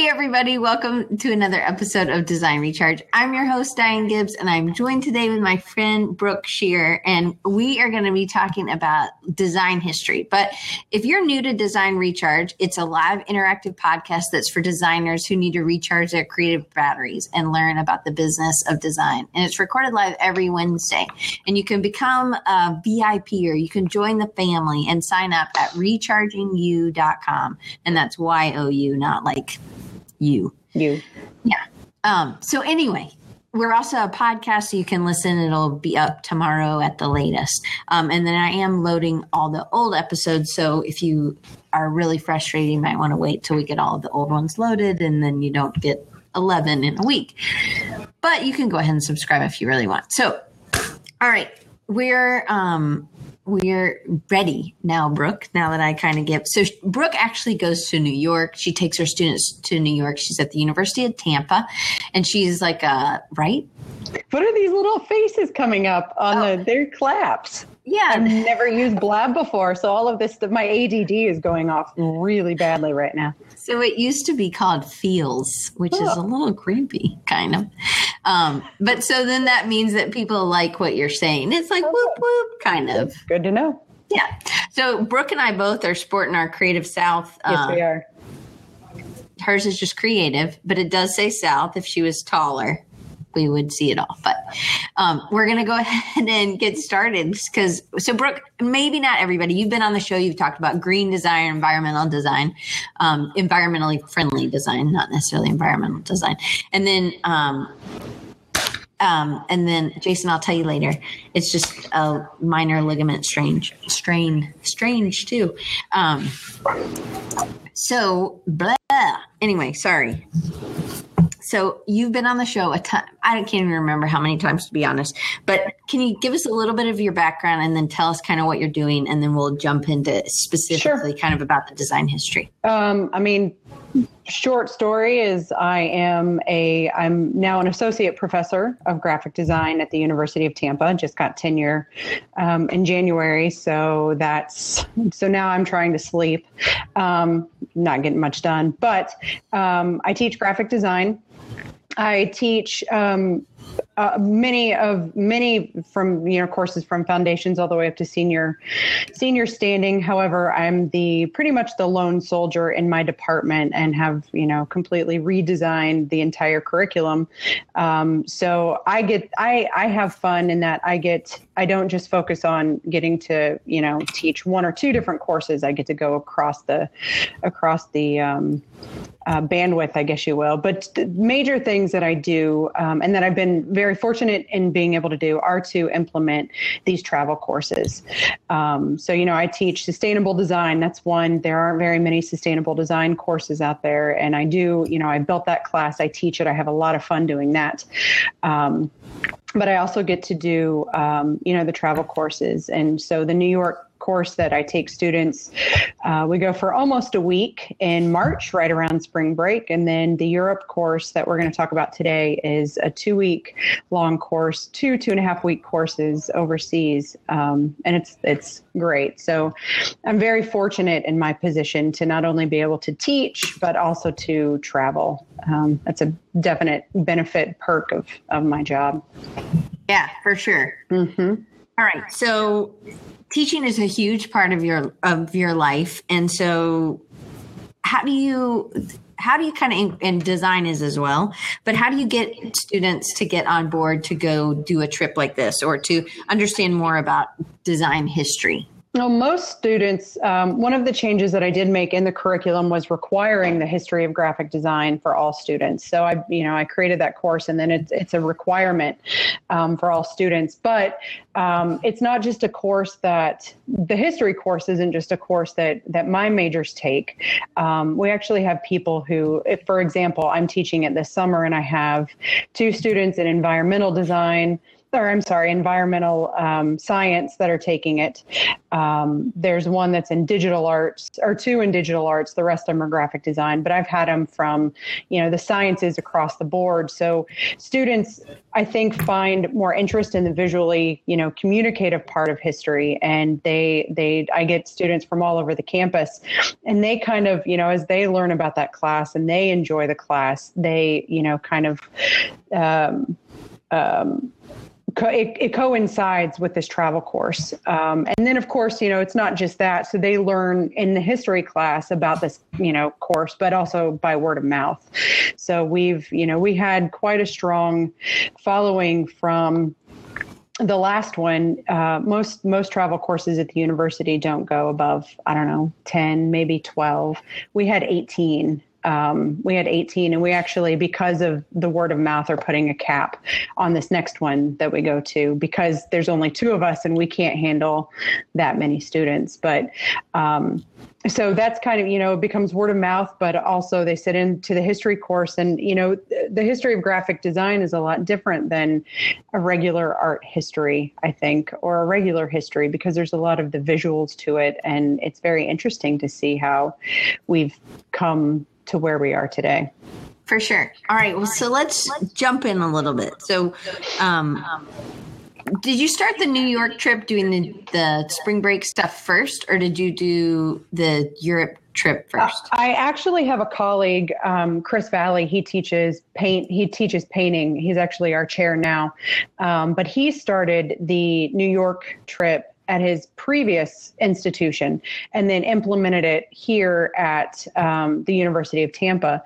Hey, everybody, welcome to another episode of Design Recharge. I'm your host, Diane Gibbs, and I'm joined today with my friend Brooke Scherer, and we are going to be talking about design history. But if you're new to Design Recharge, it's a live interactive podcast that's for designers who need to recharge their creative batteries and learn about the business of design. And it's recorded live every Wednesday. And you can become a VIP or you can join the family and sign up at rechargingyou.com. And that's Y O U, not like you. You. Yeah. Um, so anyway, we're also a podcast, so you can listen. It'll be up tomorrow at the latest. Um, and then I am loading all the old episodes. So if you are really frustrated, you might want to wait till we get all of the old ones loaded, and then you don't get 11 in a week. But you can go ahead and subscribe if you really want. So, all right, we're um, we're ready now, Brooke. Now that I kind of give, so Brooke actually goes to New York. She takes her students to New York. She's at the University of Tampa, and she's like, uh, right? What are these little faces coming up on oh. the? They're claps. Yeah, I've never used Blab before, so all of this, my ADD is going off really badly right now. So it used to be called Feels, which oh. is a little creepy, kind of. Um, but so then that means that people like what you're saying. It's like whoop whoop, kind of. Good to know. Yeah. So Brooke and I both are sporting our Creative South. Yes, uh, we are. Hers is just creative, but it does say South if she was taller we would see it all. But um, we're going to go ahead and get started because, so Brooke, maybe not everybody, you've been on the show, you've talked about green design, environmental design, um, environmentally friendly design, not necessarily environmental design. And then, um, um, and then Jason, I'll tell you later. It's just a minor ligament strange, strain, strange too. Um, so, blah. Anyway, sorry. So you've been on the show a ton. I can't even remember how many times to be honest. But can you give us a little bit of your background and then tell us kind of what you're doing, and then we'll jump into specifically sure. kind of about the design history. Um, I mean, short story is I am a I'm now an associate professor of graphic design at the University of Tampa. Just got tenure um, in January, so that's so now I'm trying to sleep. Um, not getting much done, but um, I teach graphic design I teach um, uh, many of many from you know courses from foundations all the way up to senior senior standing. However, I'm the pretty much the lone soldier in my department and have you know completely redesigned the entire curriculum. Um, so I get I I have fun in that I get I don't just focus on getting to you know teach one or two different courses. I get to go across the across the um, uh, bandwidth, I guess you will. But major things that I do um, and that I've been very fortunate in being able to do are to implement these travel courses. Um, so, you know, I teach sustainable design. That's one. There aren't very many sustainable design courses out there. And I do, you know, I built that class, I teach it, I have a lot of fun doing that. Um, but I also get to do, um, you know, the travel courses. And so the New York course that I take students. Uh, we go for almost a week in March, right around spring break. And then the Europe course that we're going to talk about today is a two week long course, two, two and a half week courses overseas. Um, and it's, it's great. So I'm very fortunate in my position to not only be able to teach, but also to travel. Um, that's a definite benefit perk of, of my job. Yeah, for sure. Mm-hmm. All right. So teaching is a huge part of your of your life. And so how do you how do you kind of and design is as well but how do you get students to get on board to go do a trip like this or to understand more about design history well, most students, um, one of the changes that I did make in the curriculum was requiring the history of graphic design for all students. So I, you know, I created that course, and then it's it's a requirement um, for all students. But um, it's not just a course that the history course isn't just a course that that my majors take. Um, we actually have people who, if, for example, I'm teaching it this summer, and I have two students in environmental design or I'm sorry, environmental um, science that are taking it. Um, there's one that's in digital arts, or two in digital arts. The rest of them are graphic design. But I've had them from, you know, the sciences across the board. So students, I think, find more interest in the visually, you know, communicative part of history, and they they I get students from all over the campus, and they kind of, you know, as they learn about that class and they enjoy the class, they, you know, kind of. Um, um, it, it, coincides with this travel course. Um, and then, of course, you know, it's not just that. So they learn in the history class about this, you know, course, but also by word of mouth. So we've, you know, we had quite a strong following from the last one uh, most most travel courses at the university don't go above i don't know 10 maybe 12 we had 18 um, we had 18 and we actually because of the word of mouth are putting a cap on this next one that we go to because there's only two of us and we can't handle that many students. But um, so that's kind of you know it becomes word of mouth but also they sit into the history course. And you know the history of graphic design is a lot different than a regular art history i think or a regular history because there's a lot of the visuals to it. And it's very interesting to see how we've come to where we are today. For sure. All right. Well, so let's jump in a little bit. So, um, did you start the New York trip doing the, the spring break stuff first, or did you do the Europe trip first? Uh, I actually have a colleague, um, Chris Valley. He teaches paint. He teaches painting. He's actually our chair now, um, but he started the New York trip at his previous institution and then implemented it here at um, the University of Tampa.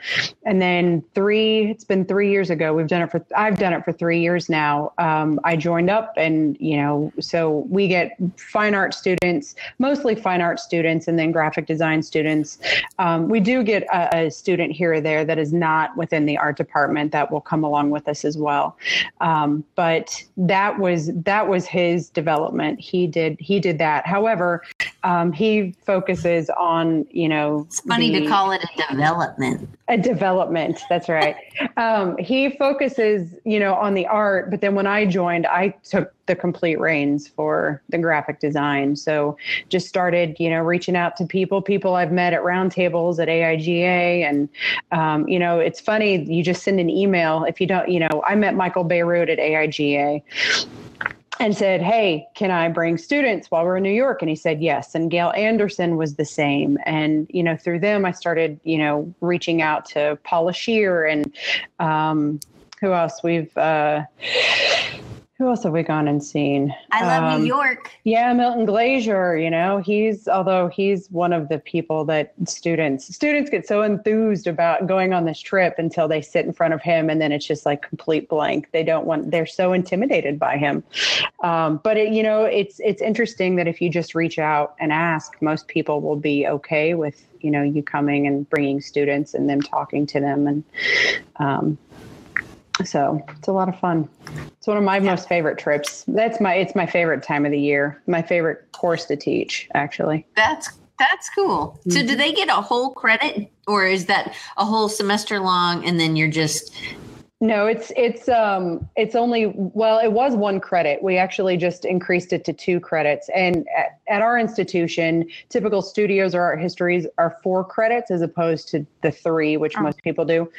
And then three, it's been three years ago. We've done it for, I've done it for three years now. Um, I joined up and, you know, so we get fine art students, mostly fine art students, and then graphic design students. Um, we do get a, a, student here or there that is not within the art department that will come along with us as well. Um, but that was, that was his development. He did he did that. However, um, he focuses on you know. It's funny the, to call it a development. A development. That's right. um, he focuses you know on the art, but then when I joined, I took the complete reins for the graphic design. So just started, you know, reaching out to people, people I've met at roundtables at AIGA. And, um, you know, it's funny, you just send an email. If you don't, you know, I met Michael Bierut at AIGA and said, Hey, can I bring students while we're in New York? And he said, Yes. And Gail Anderson was the same. And, you know, through them, I started, you know, reaching out to Paula Scher and um, who else? We've, uh, who else have we gone and seen? I love um, New York. Yeah, Milton Glaser. You know, he's although he's one of the people that students students get so enthused about going on this trip until they sit in front of him, and then it's just like complete blank. They don't want. They're so intimidated by him. Um, but it, you know, it's it's interesting that if you just reach out and ask, most people will be okay with you know you coming and bringing students and them talking to them and um, so it's a lot of fun. It's one of my yeah. most favorite trips. That's my it's my favorite time of the year. My favorite course to teach, actually. That's that's cool. Mm-hmm. So do mm-hmm. they get a whole credit or is that a whole semester long and then you're just no, it's it's um it's only well, it was one credit. We actually just increased it to two credits. And at, at, our institution, typical studios or art histories are four credits as opposed to the three, which oh. most people do.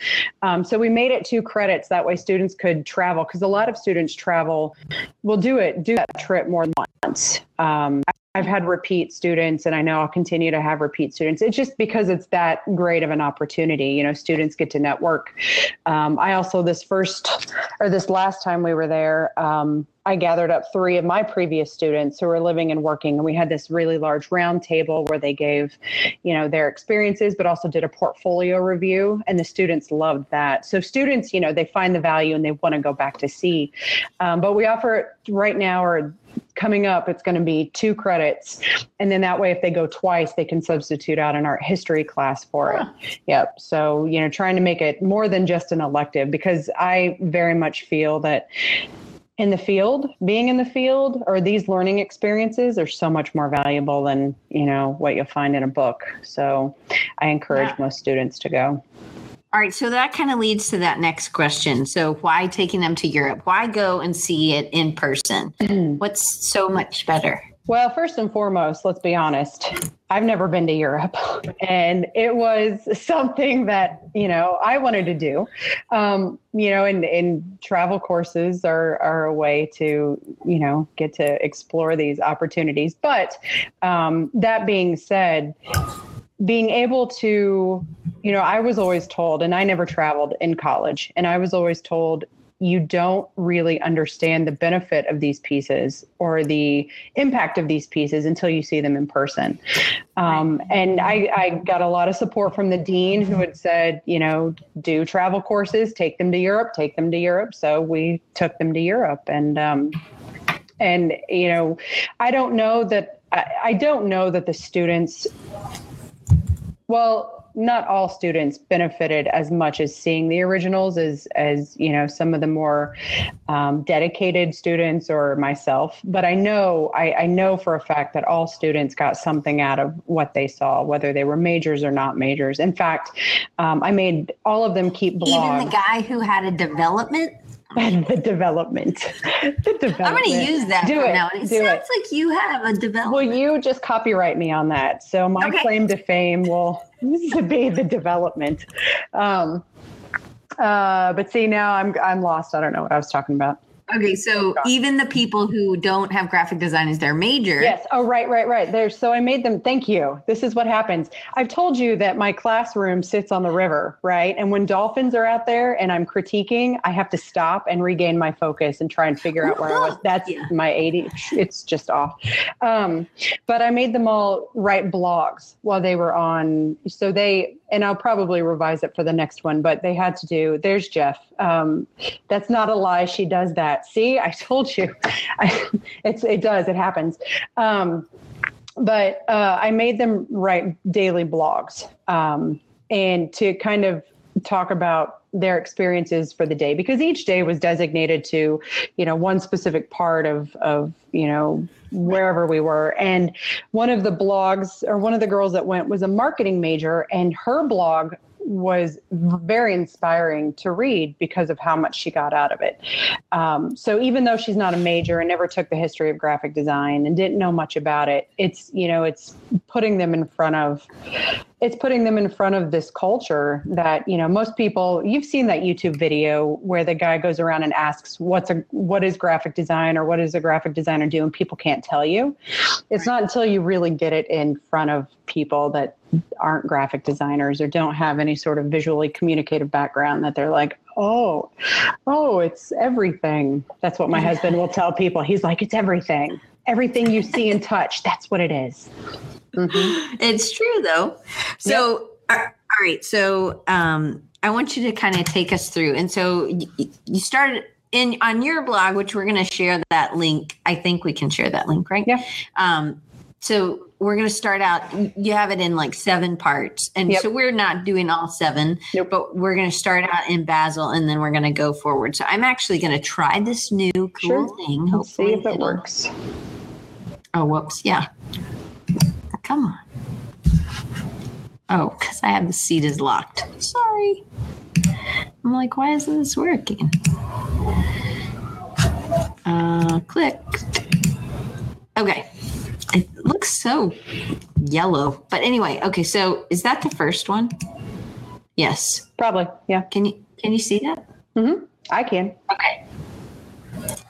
Um, so we made it two credits. That way, students could travel because a lot of students travel. Will do it do that trip more than once. Um, I've had repeat students and I know I'll continue to have repeat students. It's just because it's that great of an opportunity. You know, students get to network. Um, I also, this first or this last time we were there, um, I gathered up three of my previous students who were living and working, and we had this really large round table where they gave, you know, their experiences, but also did a portfolio review, and the students loved that. So students, you know, they find the value and they want to go back to see. Um, but we offer right now, or coming up, it's going to be two credits. And then that way, if they go twice, they can substitute out an art history class for it. Yep. So, you know, trying to make it more than just an elective because I very much feel that in the field, being in the field or these learning experiences are so much more valuable than, you know, what you'll find in a book. So I encourage yeah. most students to go. All right, so that kind of leads to that next question. So, why taking them to Europe? Why go and see it in person? What's so much better? Well, first and foremost, let's be honest. I've never been to Europe, and it was something that you know I wanted to do. Um, you know, and, and travel courses are are a way to you know get to explore these opportunities. But um, that being said, being able to, you know, I was always told, and I never traveled in college, and I was always told you don't really understand the benefit of these pieces or the impact of these pieces until you see them in person. Um, and I, I, got a lot of support from the dean who had said, you know, do travel courses, take them to Europe, take them to Europe. So we took them to Europe. And, um, and, you know, I don't know that, I, I don't know that the students, well, not all students benefited as much as seeing the originals as as you know some of the more um, dedicated students or myself. But i know I, I, know for a fact that all students got something out of what they saw whether they were majors or not majors. In fact um, i made all of them keep blogs even the guy who had a development and the development. the development. I'm going to use that Do it. now. It Do sounds it. like you have a development. Well, you just copyright me on that. So my okay. claim to fame will be the development. Um, uh, but see, now I'm I'm lost. I don't know what I was talking about. Okay, so even the people who don't have graphic design as their major. Yes. Oh, right, right, right. There. So I made them. Thank you. This is what happens. I've told you that my classroom sits on the river, right? And when dolphins are out there and I'm critiquing, I have to stop and regain my focus and try and figure out where I was. That's yeah. my ADD. It's just off. Um, but I made them all write blogs while they were on. So they and I'll probably revise it for the next one, but they had to do, there's Jeff. Um, that's not a lie. She does that. See, I told you. I, it's, it does, it happens. Um, but uh, I made them write daily blogs um, and to kind of talk about their experiences for the day because each day was designated to you know one specific part of of you know wherever we were and one of the blogs or one of the girls that went was a marketing major and her blog was very inspiring to read because of how much she got out of it. Um, so even though she's not a major and never took the history of graphic design and didn't know much about it, it's you know it's putting them in front of it's putting them in front of this culture that you know most people you've seen that youtube video where the guy goes around and asks what's a what is graphic design or what does a graphic designer do? And people can't tell you. It's not until you really get it in front of people that aren't graphic designers or don't have any sort of visually communicative background that they're like oh oh it's everything. That's what my husband will tell people. He's like it's everything. Everything you see and touch that's what it is. Mm-hmm. It's true though. So, yep. all right. So, um, I want you to kind of take us through. And so you started in on your blog, which we're going to share that link. I think we can share that link, right? Yeah. Um, so we're going to start out. You have it in like seven parts, and yep. so we're not doing all seven, nope. but we're going to start out in Basel, and then we're going to go forward. So I'm actually going to try this new cool sure. thing. Hopefully, see if it works. Oh, whoops. Yeah. Come on. Oh, because I have the seat is locked. Sorry. I'm like, why isn't this working? Uh, click. Okay. It looks so yellow. But anyway, okay, so is that the first one? Yes. Probably. Yeah. Can you can you see that? Mm-hmm. I can. Okay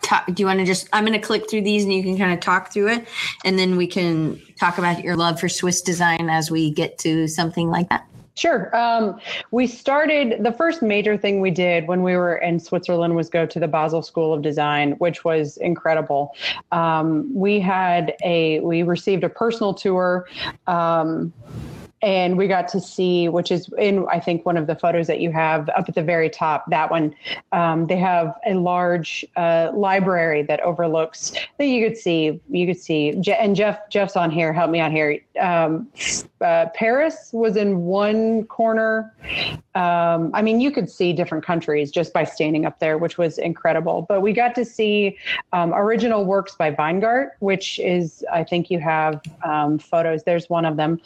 talk, do you want to just i'm going to click through these and you can kind of talk through it and then we can talk about your love for swiss design as we get to something like that Sure. Um, we started the first major thing we did when we were in Switzerland was go to the Basel School of Design, which was incredible. Um, we had a we received a personal tour. Um, and we got to see, which is in I think one of the photos that you have up at the very top. That one, um, they have a large uh, library that overlooks. That you could see, you could see, and Jeff Jeff's on here. Help me out here. Um, uh, Paris was in one corner. Um, I mean, you could see different countries just by standing up there, which was incredible. But we got to see um, original works by Weingart, which is I think you have um, photos. There's one of them.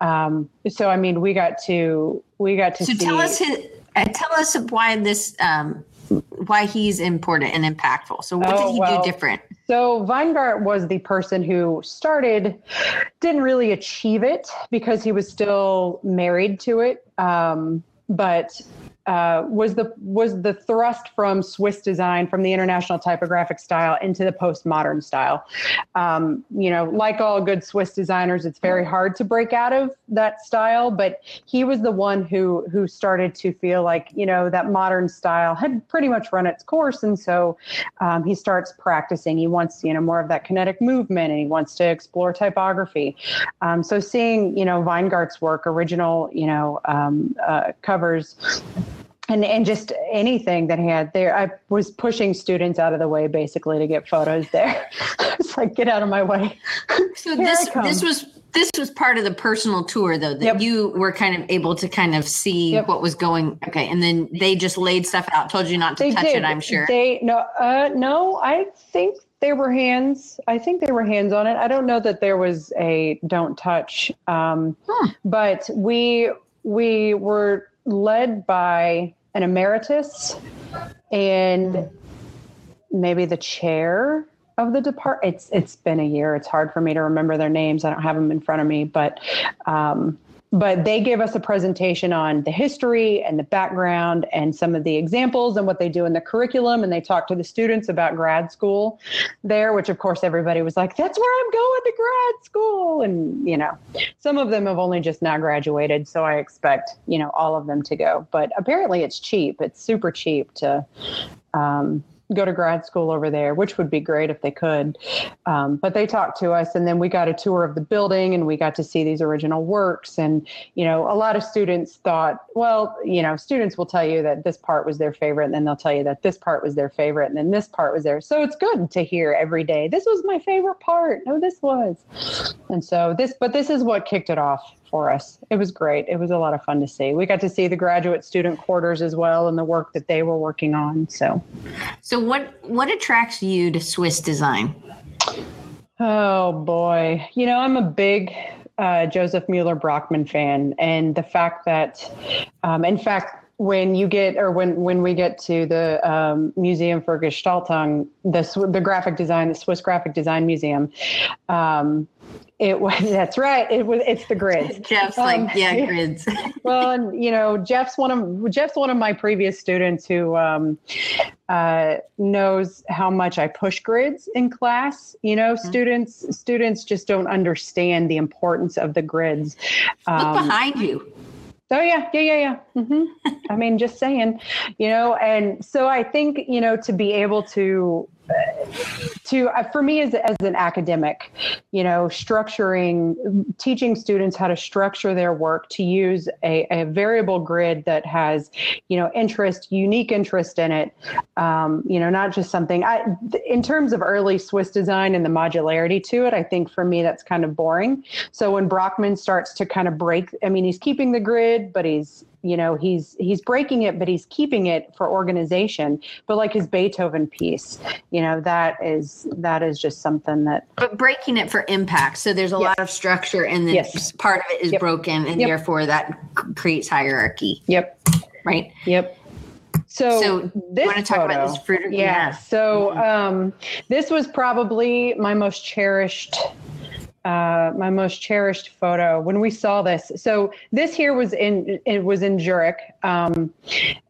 Um, so I mean, we got to we got to so see. tell us his uh, tell us why this um, why he's important and impactful. So what Oh, did he well, do different? So Weingart was the person who started, didn't really achieve it because he was still married to it, um, but uh, was the was the thrust from Swiss design, from the international typographic style into the postmodern style. Um, you know, like all good Swiss designers, it's very hard to break out of that style. But he was the one who who started to feel like you know that modern style had pretty much run its course, and so um, he starts practicing. He wants, you know, more of that kinetic movement, and he wants to explore typography. Um, so seeing, you know, Weingart's work, original, you know, um, uh, covers. And, and just anything that he had there, I was pushing students out of the way basically to get photos there. it's like, get out of my way. So Here this this was this was part of the personal tour though that Yep. you were kind of able to kind of see Yep. what was going okay and then they just laid stuff out told you not to They touch did. it i'm sure They no, uh, no. I think there were hands. I think there were hands on it. I don't know that there was a don't touch. Um, Hmm. But we we were led by an emeritus and maybe the chair of the department. It's it's been a year. It's hard for me to remember their names. I don't have them in front of me, but. Um, but they gave us a presentation on the history and the background and some of the examples and what they do in the curriculum. And they talked to the students about grad school there which of course everybody was like that's where i'm going to grad school. And you know some of them have only just now graduated so i expect you know all of them to go. But apparently it's cheap. It's super cheap to um, go to grad school over there, which would be great if they could. Um, but they talked to us, and then we got a tour of the building, and we got to see these original works. And you know, a lot of students thought, well, you know, students will tell you that this part was their favorite, and then they'll tell you that this part was their favorite, and then this part was there. So it's good to hear every day. This was my favorite part. No, this was. And so this, but this is what kicked it off for us. It was great. It was a lot of fun to see. We got to see the graduate student quarters as well and the work that they were working on. So, so what what attracts you to swiss design oh boy, you know, I'm a big uh, Josef Müller-Brockmann fan, and the fact that, um, in fact, when you get or when when we get to the um, Museum for Gestaltung, the the graphic design, the Swiss Graphic Design Museum, um, it was that's right. It was it's the grids. jeff's Um, like yeah grids well, and you know, Jeff's one of Jeff's one of my previous students who um, uh, knows how much I push grids in class. You know, students students just don't understand the importance of the grids. look Um, behind you Oh yeah, yeah, yeah, yeah. hmm I mean, just saying, you know. And so I think you know to be able to to uh, for me as as an academic, you know, structuring, teaching students how to structure their work to use a, a variable grid that has, you know, interest, unique interest in it. Um, you know, not just something. I in terms of early Swiss design and the modularity to it, I think for me that's kind of boring. So when Brockmann starts to kind of break, I mean, he's keeping the grid, but he's you know he's he's breaking it but he's keeping it for organization but like his beethoven piece you know that is that is just something that but breaking it for impact so there's a Yes. lot of structure and then Yes. part of it is Yep. broken and Yep. therefore that creates hierarchy yep right yep so, So, this want to talk about this fruit yeah, yeah so um this was probably my most cherished uh, my most cherished photo when we saw this. So this here was in it was in Zurich, um,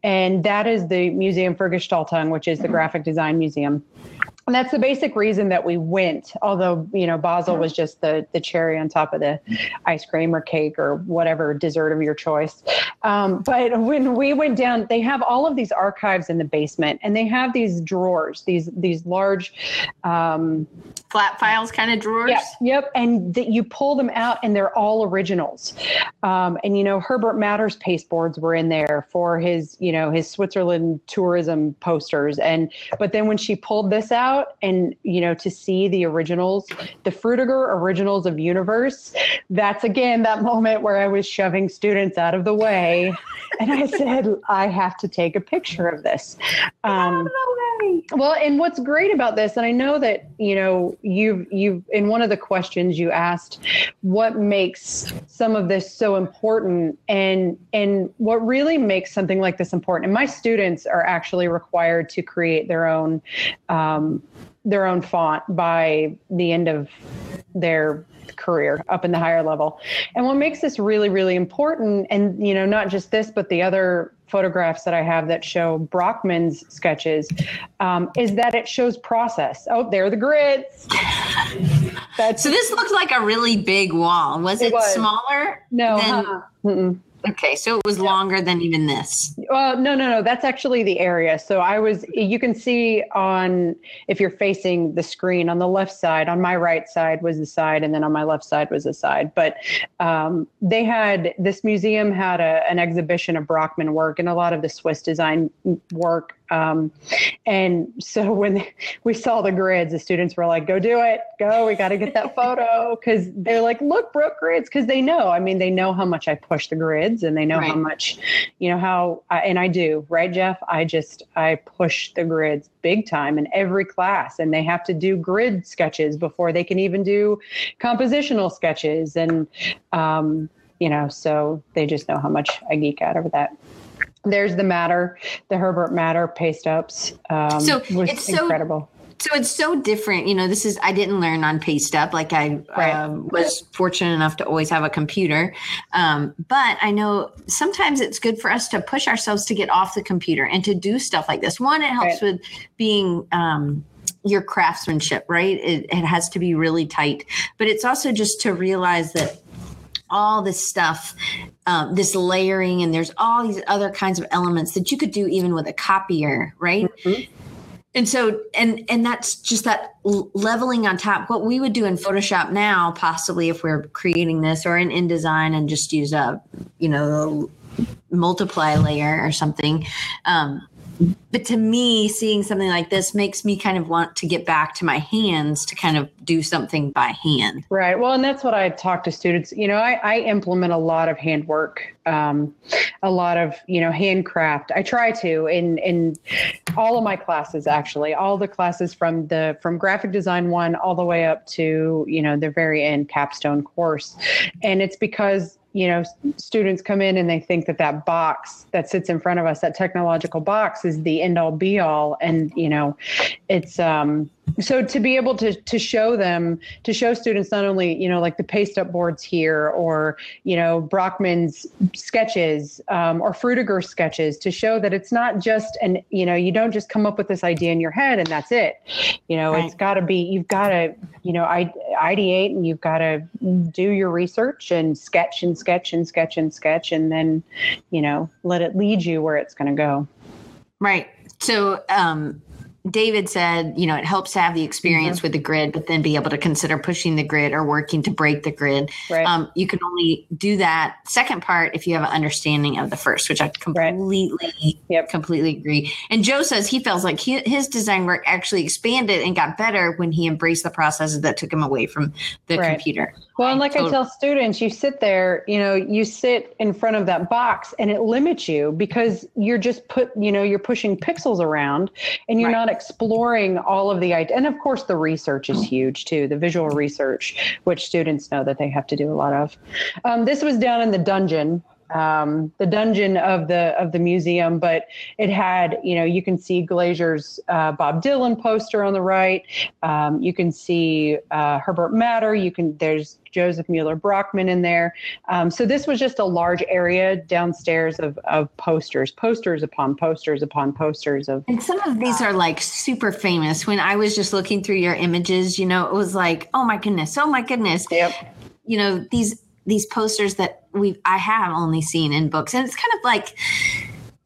and that is the Museum for Gestaltung, which is the graphic design museum. And that's the basic reason that we went. Although you know Basel was just the the cherry on top of the ice cream or cake or whatever dessert of your choice. Um, but when we went down, they have all of these archives in the basement, and they have these drawers, these these large. Um, flat files kind of drawers Yep, yep. And that you pull them out, and they're all originals. Um, and you know, Herbert Matter's pasteboards were in there for his, you know, his Switzerland tourism posters. And but then when she pulled this out, and you know, to see the originals, the Frutiger originals of Univers, that's again that moment where I was shoving students out of the way, and I said, I have to take a picture of this. Um, Well, and what's great about this, and I know that you know you've you've in one of the questions you asked, what makes some of this so important, and and what really makes something like this important. And my students are actually required to create their own um, their own font by the end of their career up in the higher level. And what makes this really, really important, and you know, not just this, but the other photographs that I have that show Brockmann's sketches, um, is that it shows process. Oh, there are the grids. So this looked like a really big wall. Was it, it was. smaller? No. Than- huh. Okay, so it was longer than even this. Uh, no, no, no. That's actually the area. So I was. You can see on if you're facing the screen on the left side. On my right side was the side, and then on my left side was the side. But um, they had this museum had a, an exhibition of Brockmann work and a lot of the Swiss design work um, and so when we saw the grids, the students were like, go do it, go, we got to get that photo. Cause they're like, look, broke grids. Cause they know, I mean, they know how much I push the grids and they know right. how much, you know, how, I, and I do, right, Jeff? I just, I push the grids big time in every class and they have to do grid sketches before they can even do compositional sketches. And, um, you know, so they just know how much I geek out over that there's the matter, the Herbert Matter paste ups. Um, so it's incredible. So, so it's so different. You know, this is I didn't learn on paste up. Like I right. um, was fortunate enough to always have a computer, um, but I know sometimes it's good for us to push ourselves to get off the computer and to do stuff like this. One, it helps right. with being um, your craftsmanship, right? It, it, has to be really tight, but it's also just to realize that all this stuff, um, this layering, and there's all these other kinds of elements that you could do even with a copier, right? Mm-hmm. And so, and and that's just that leveling on top. What we would do in Photoshop now, possibly if we're creating this, or in InDesign, and just use a, you know, multiply layer or something. Um, but to me seeing something like this makes me kind of want to get back to my hands to kind of do something by hand. Right. Well and that's what i talk to students. You know i, I implement a lot of handwork um, a lot of you know handcraft. I try to in in all of my classes actually all the classes from the from graphic design one all the way up to you know the very end capstone course. And it's because you know students come in and they think that that box that sits in front of us that technological box is the end all be all. And you know it's um so to be able to to show them to show students not only you know like the paste up boards here or you know brockmann's sketches um, or frutiger sketches to show that it's not just and you know you don't just come up with this idea in your head and that's it. You know right. it's got to be you've got to you know ideate and you've got to do your research and sketch and sketch and sketch and sketch and then you know let it lead you where it's going to go. Right. So um David said, you know, it helps to have the experience mm-hmm. with the grid, but then be able to consider pushing the grid or working to break the grid. Right. Um, you can only do that second part if you have an understanding of the first, which I completely, right. yep. completely agree. And Joe says he feels like he, his design work actually expanded and got better when he embraced the processes that took him away from the right. computer. Well, and like totally. I tell students, you sit there, you know, you sit in front of that box and it limits you because you're just put, you know, you're pushing pixels around and you're not exploring all of the ideas. And of course, the research is huge too, the visual research, which students know that they have to do a lot of. Um, this was down in the dungeon um, the dungeon of the of the museum, but it had you know you can see Glaser's uh, Bob Dylan poster on the right. Um, you can see uh, Herbert Matter. You can there's Josef Müller-Brockmann in there. Um, so this was just a large area downstairs of of posters, posters upon posters upon posters of. And some of these are like super famous. When I was just looking through your images, you know, it was like, oh my goodness, oh my goodness. Yep. You know these these posters that we I have only seen in books, and it's kind of like.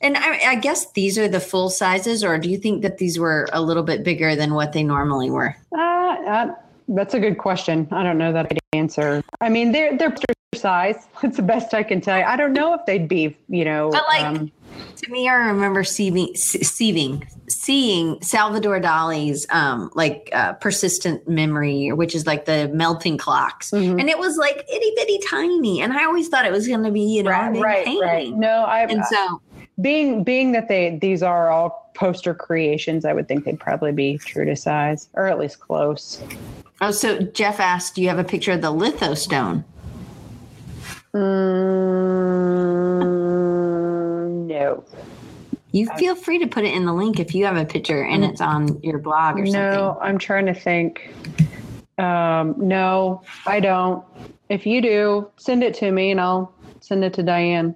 And I, I, guess these are the full sizes, or do you think that these were a little bit bigger than what they normally were? Uh, uh, that's a good question. I don't know that I'd answer. I mean, they're they're size. It's the best I can tell you. I don't know if they'd be, you know. But like um, to me, I remember seeing seeing seeing Salvador Dali's um, like uh, persistent memory, which is like the melting clocks, mm-hmm. and it was like itty bitty tiny, and I always thought it was going to be, you know, right, right, right. No, I and so being being that they these are all poster creations, I would think they'd probably be true to size or at least close. Oh, so Jeff asked, "Do you have a picture of the lithostone?" Mm, no. You feel free to put it in the link if you have a picture and it's on your blog or something. No, I'm trying to think. Um, no, I don't. If you do, send it to me and I'll send it to Diane.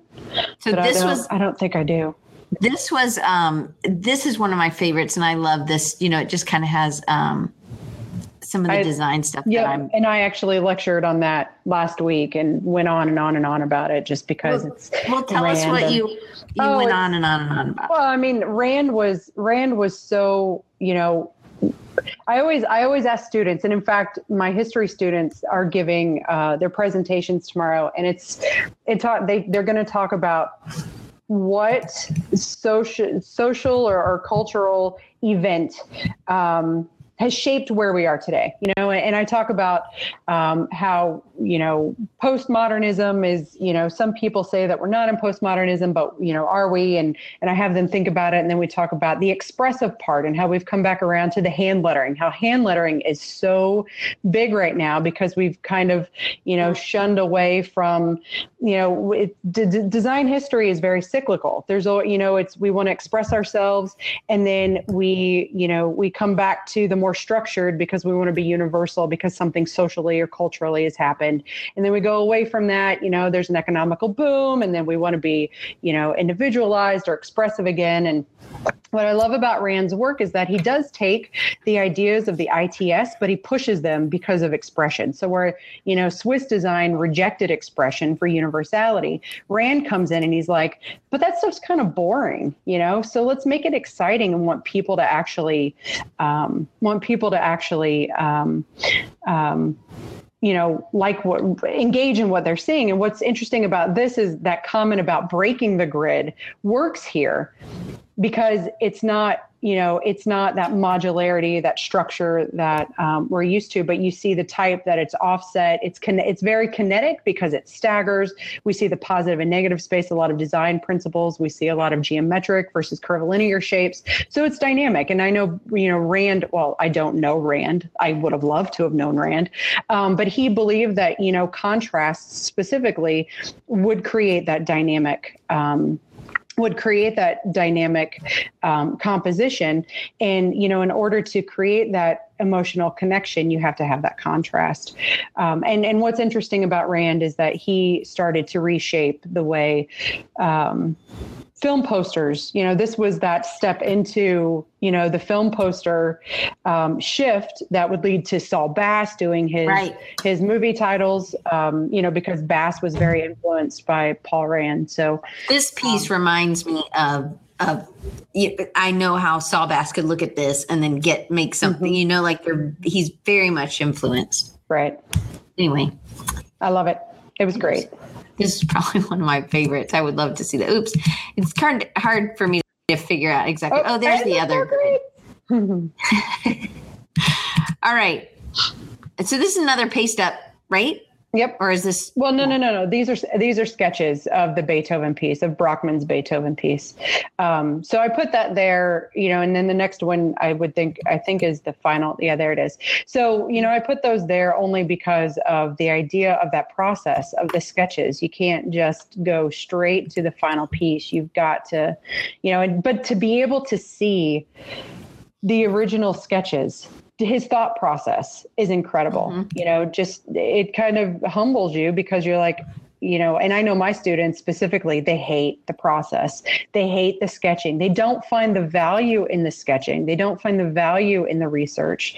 So But I this don't, was I don't think I do. this was um this is one of my favorites and I love this. You know, it just kind of has um some of the I- design stuff Yeah, that I'm and I actually lectured on that last week and went on and on and on about it just because it's Well, tell us what you you Oh, went on and on and on about. Well, I mean, Rand was Rand was so you know. I always I always ask students, and in fact, my history students are giving uh, their presentations tomorrow, and it's it taught they they're going to talk about what social social or, or cultural event um, has shaped where we are today. You know, and, I talk about um, how you know postmodernism is. You know, some people say that we're not in postmodernism, but you know, are we? And and I have them think about it, and then we talk about the expressive part and how we've come back around to the hand lettering. How hand lettering is so big right now because we've kind of you know shunned away from you know it, d- d- design history is very cyclical. There's a you know it's we want to express ourselves, and then we you know we come back to the more structured because we want to be universal because something socially or culturally has happened, and then we go away from that. You know, there's an economical boom, and then we want to be you know individualized or expressive again, and what I love about Rand's work is that he does take the ideas of the ITS, but he pushes them because of expression. So where, you know, Swiss design rejected expression for universality, Rand comes in and he's like, but that stuff's kind of boring, you know? So let's make it exciting and want people to actually, um, want people to actually, um, um, you know, like what engage in what they're seeing. And what's interesting about this is that comment about breaking the grid works here because it's not you know it's not that modularity that structure that um, we're used to but you see the type that it's offset. It's it's very kinetic because it staggers. We see the positive and negative space a lot of design principles. We see a lot of geometric versus curvilinear shapes. So it's dynamic. And i know you know rand well i don't know rand. I would have loved to have known rand. Um, but he believed that you know contrasts specifically would create that dynamic um, would create that dynamic um, composition. And you know in order to create that emotional connection you have to have that contrast. Um, and and what's interesting about rand is that he started to reshape the way um, film posters you know this was that step into you know the film poster um, shift that would lead to saul bass doing his Right. his movie titles um, you know because bass was very influenced by paul rand so This piece reminds me of of I know how Saul Bass could look at this and then get make something. You know, like they're he's very much influenced. right Anyway, i love it it was great this is probably one of my favorites. I would love to see that. Oops, it's kind of hard for me to figure out exactly. Oh, oh there's the other. All right. So this is another paste up, right? Yep Or is this? Well, no, no, no, no. These are these are sketches of the Beethoven piece of Brockmann's Beethoven piece. Um, so I put that there, you know, and then the next one I would think I think is the final. Yeah, there it is. So you know, I put those there only because of the idea of that process of the sketches. You can't just go straight to the final piece. You've got to, you know, and, but to be able to see the original sketches his thought process is incredible. Mhm. you know just it kind of humbles you because you're like you know and i know my students specifically they hate the process. They hate the sketching. They don't find the value in the sketching. They don't find the value in the research.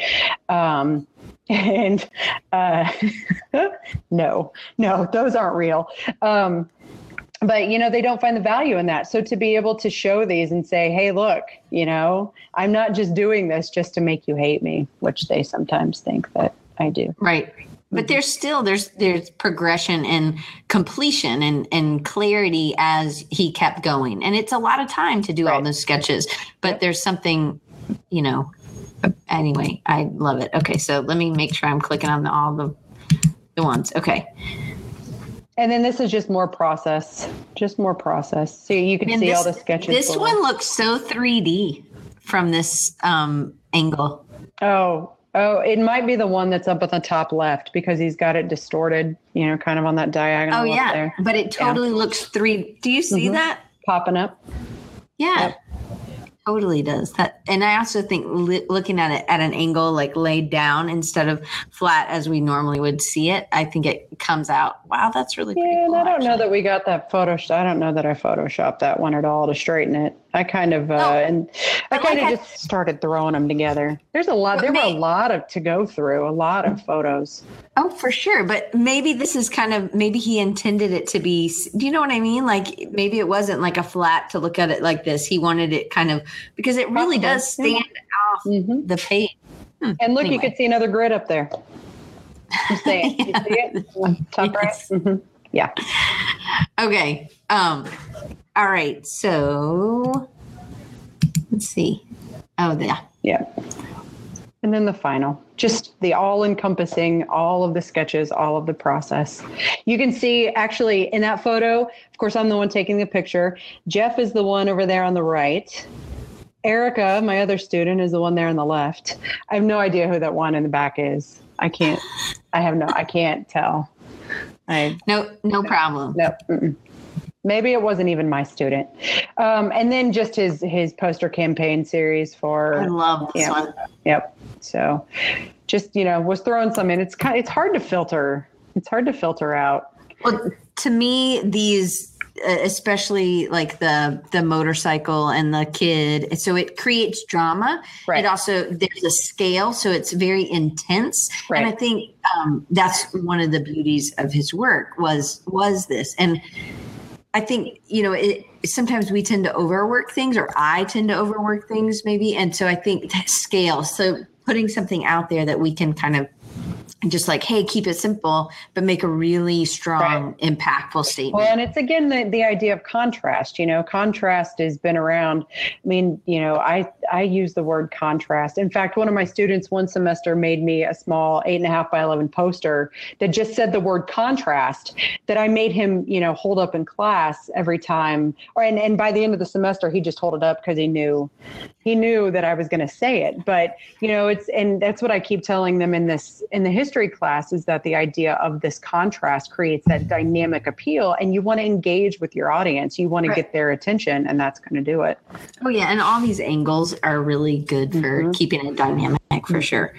Um, and uh, no no those aren't real. Um, but you know they don't find the value in that so to be able to show these and say hey look you know i'm not just doing this just to make you hate me which they sometimes think that i do Right. But mm-hmm. there's still there's there's progression and completion and and clarity as he kept going. And it's a lot of time to do all those sketches, but there's something, you know. Anyway, I love it. Okay, so let me make sure I'm clicking on the, all the the ones. Okay. And then this is just more process, just more process. So you can And see this, all the sketches. This below. one looks so 3D from this um, angle. Oh, oh, it might be the one that's up at the top left because he's got it distorted, you know, kind of on that diagonal Oh yeah, there, but it totally looks three. Do you see Mhm. that? popping up. Yeah, Yep. Totally does that. And I also think li- looking at it at an angle, like laid down instead of flat as we normally would see it, I think it comes out. Wow, that's really pretty Yeah, and cool, I don't know that we got that photo. I don't know that I photoshopped that one at all to straighten it. I kind of uh, No, and I kind like of I- just started throwing them together. There's a lot. There were a lot of to go through. A lot of photos. Oh, for sure. But maybe this is kind of maybe he intended it to be. Do you know what I mean? Like maybe it wasn't like a flat to look at it like this. He wanted it kind of because it really does yeah. stand off hmm the page. Hmm, And look, you could see another grid up there. You see it? You see it? Top Yes. right. Mhm. Yeah. Okay. Um. All right. So let's see. Oh, yeah. Yeah. And then the final, just the all encompassing, all of the sketches, all of the process. You can see actually in that photo, of course, I'm the one taking the picture. Jeff is the one over there on the right. Erica, my other student, is the one there on the left. I have no idea who that one in the back is. I can't, I have no, I can't tell. I, No, no problem. no. Mm-mm. Maybe it wasn't even my student. Um, and then just his his poster campaign series for I love this Yeah. one. Yep. So just, you know, was throwing some in. It's kind it's hard to filter. It's hard to filter out. Well, to me, these, especially like the the motorcycle and the kid, so it creates drama. Right. It also there's a scale, so it's very intense. Right. And I think um, that's one of the beauties of his work was was this. And I think you know it. Sometimes we tend to overwork things, or I tend to overwork things, maybe. And so I think that scale. So putting something out there that we can kind of just like, hey, keep it simple, but make a really strong, impactful statement. Well, and it's again the, the idea of contrast. You know, contrast has been around. I mean, you know, I I use the word contrast. In fact, one of my students one semester made me a small eight and a half by eleven poster that just said the word contrast. That I made him, you know, hold up in class every time. Or and and by the end of the semester, he just hold it up because he knew he knew that I was going to say it. But you know, it's and that's what I keep telling them in this in the history class is that the idea of this contrast creates that dynamic appeal, and you want to engage with your audience. You want to get their attention, and that's going to do it. Oh yeah, and all these angles are really good for Mhm. keeping it dynamic for sure.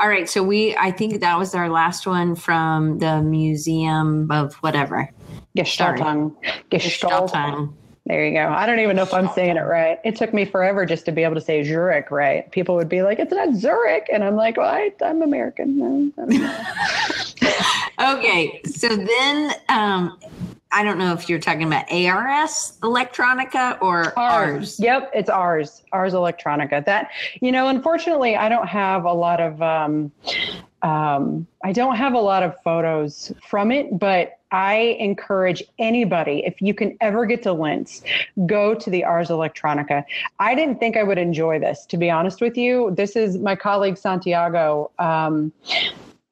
All right, so we I think that was our last one from the museum of whatever. Gestaltung. Gestalt. Gestaltung. There you go. I don't even know if I'm saying it right. It took me forever just to be able to say Zurich right. People would be like, "It's not Zurich," and I'm like, "Well, I, I'm American." I don't know. Okay, so then um I don't know if you're talking about ARS Electronica or ours. Yep, it's ours. Ours Electronica. That you know, unfortunately, I don't have a lot of um, um, I don't have a lot of photos from it, but I encourage anybody if you can ever get to Linz, go to the Ars Electronica. I didn't think I would enjoy this, to be honest with you. This is my colleague Santiago. Um,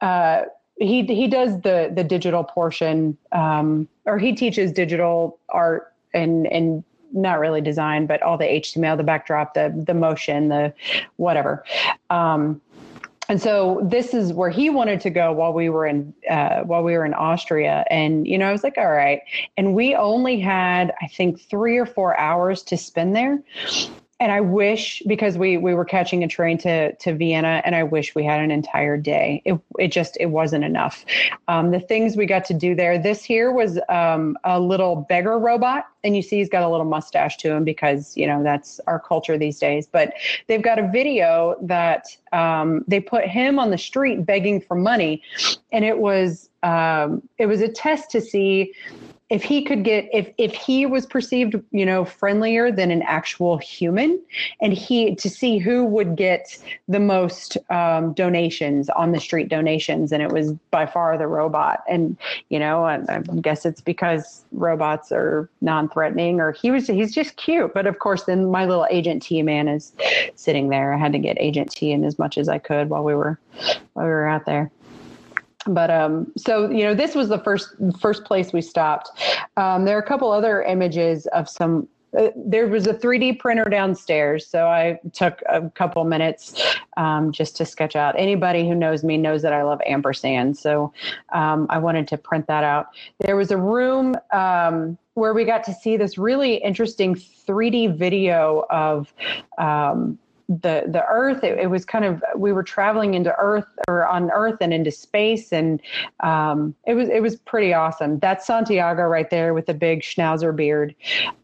uh, he he does the the digital portion, um, or he teaches digital art and and not really design, but all the HTML, the backdrop, the the motion, the whatever. Um, and so this is where he wanted to go while we were in uh, while we were in Austria. And you know, I was like, all right. And we only had, I think, three or four hours to spend there. And I wish because we we were catching a train to to Vienna, and I wish we had an entire day. It it just it wasn't enough. Um, the things we got to do there. This here was um, a little beggar robot, and you see he's got a little mustache to him because you know that's our culture these days. But they've got a video that um, they put him on the street begging for money, and it was um, it was a test to see if he could get if if he was perceived you know friendlier than an actual human and he to see who would get the most um, donations on the street donations and it was by far the robot. And you know I, I guess it's because robots are non-threatening or he was he's just cute. But of course then my little agent t man is sitting there. I had to get agent t in as much as i could while we were while we were out there but um, so you know, this was the first first place we stopped. Um, there are a couple other images of some. Uh, there was a 3D printer downstairs, so I took a couple minutes um, just to sketch out. Anybody who knows me knows that I love ampersand, so um, I wanted to print that out. There was a room um, where we got to see this really interesting 3D video of um, the the earth it, it, was kind of we were traveling into earth or on earth and into space and um, it was it was pretty awesome. That's santiago right there with the big schnauzer beard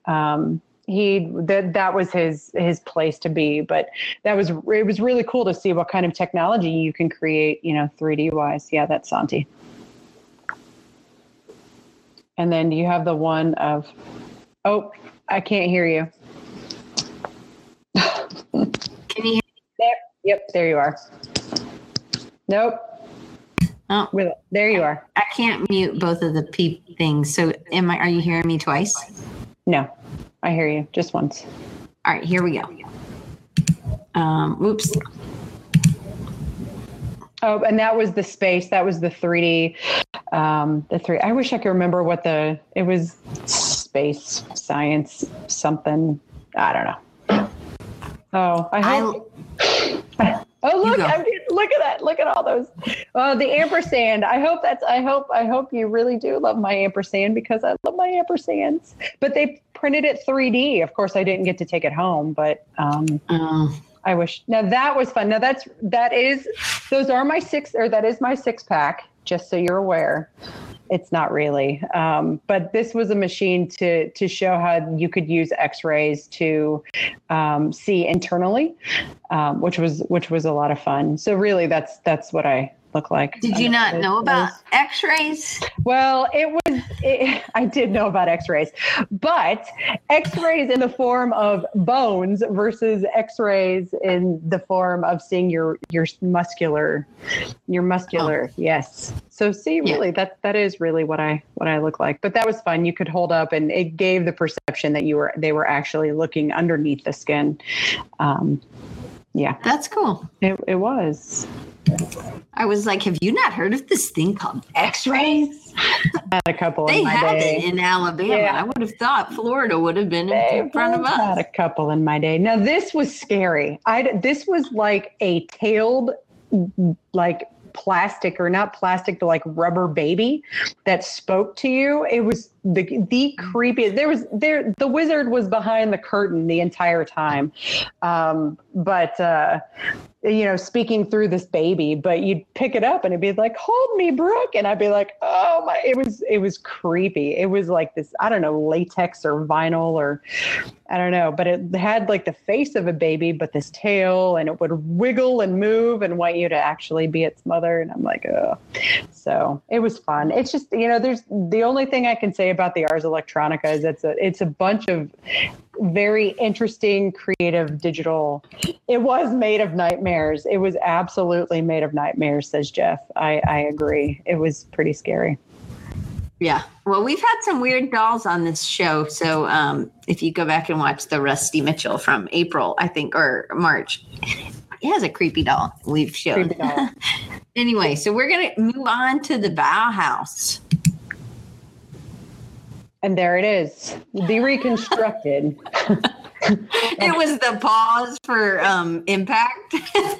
um, he that that was his his place to be but that was it was really cool to see what kind of technology you can create you know 3d wise. Yeah that's santi. And then you have the one of oh i can't hear you Can you? There, yep, there you are. Nope. Oh, there you are. I can't mute both of the peep things. So, am I? Are you hearing me twice? No, I hear you just once. All right, here we go. Um, oops. Oh, and that was the space. That was the 3D. Um, the three. I wish I could remember what the. It was space science something. I don't know. Oh, I hope. Oh, look! I mean, look at that! Look at all those. Uh, the ampersand. I hope that's. I hope. I hope you really do love my ampersand because I love my ampersands. But they printed it 3D. Of course, I didn't get to take it home, but um, oh. I wish. Now that was fun. Now that's that is. Those are my six, or that is my six pack. Just so you're aware it's not really. Um, but this was a machine to to show how you could use X-rays to um, see internally, um, which was which was a lot of fun. So really, that's that's what I look like. Did you not know about x-rays? Well, it was it, I did know about x-rays. But x-rays in the form of bones versus x-rays in the form of seeing your your muscular your muscular. Oh. Yes. So see really yeah. that that is really what I what I look like. But that was fun. You could hold up and it gave the perception that you were they were actually looking underneath the skin. Um, yeah. That's cool. It, it was. I was like, have you not heard of this thing called X-rays? had a couple. They had day. it in Alabama. Yeah. I would have thought Florida would have been they in front of us. Had a couple in my day. Now this was scary. I this was like a tailed, like plastic or not plastic, but like rubber baby that spoke to you. It was the the creepiest. There was there the wizard was behind the curtain the entire time, um, but uh, you know, speaking through this baby, but you'd pick it up and it'd be like, hold me, Brooke. And I'd be like, oh my, it was, it was creepy. It was like this, I don't know, latex or vinyl or I don't know, but it had like the face of a baby, but this tail and it would wiggle and move and want you to actually be its mother. And I'm like, oh, so it was fun. It's just, you know, there's the only thing I can say about the Ars Electronica is it's a, it's a bunch of very interesting, creative digital. It was made of nightmares. It was absolutely made of nightmares, says Jeff. I, I agree. It was pretty scary. Yeah. Well, we've had some weird dolls on this show. So um, if you go back and watch the Rusty Mitchell from April, I think, or March, he has a creepy doll we've shown. anyway, so we're going to move on to the Bauhaus. And there it is, the reconstructed. it was the pause for um, impact.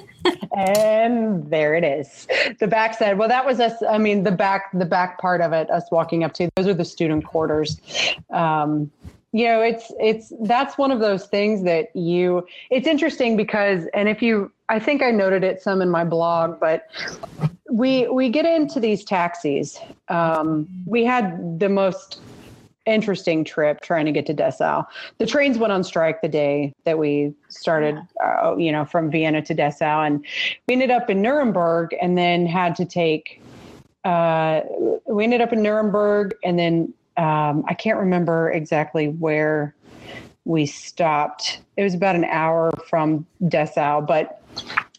and there it is. The back side. Well, that was us. I mean, the back, the back part of it. Us walking up to those are the student quarters. Um, you know, it's it's that's one of those things that you. It's interesting because, and if you, I think I noted it some in my blog, but we we get into these taxis. Um, we had the most interesting trip trying to get to Dessau. The trains went on strike the day that we started, uh, you know, from Vienna to Dessau, and we ended up in Nuremberg, and then had to take. Uh, we ended up in Nuremberg, and then um, I can't remember exactly where we stopped. It was about an hour from Dessau, but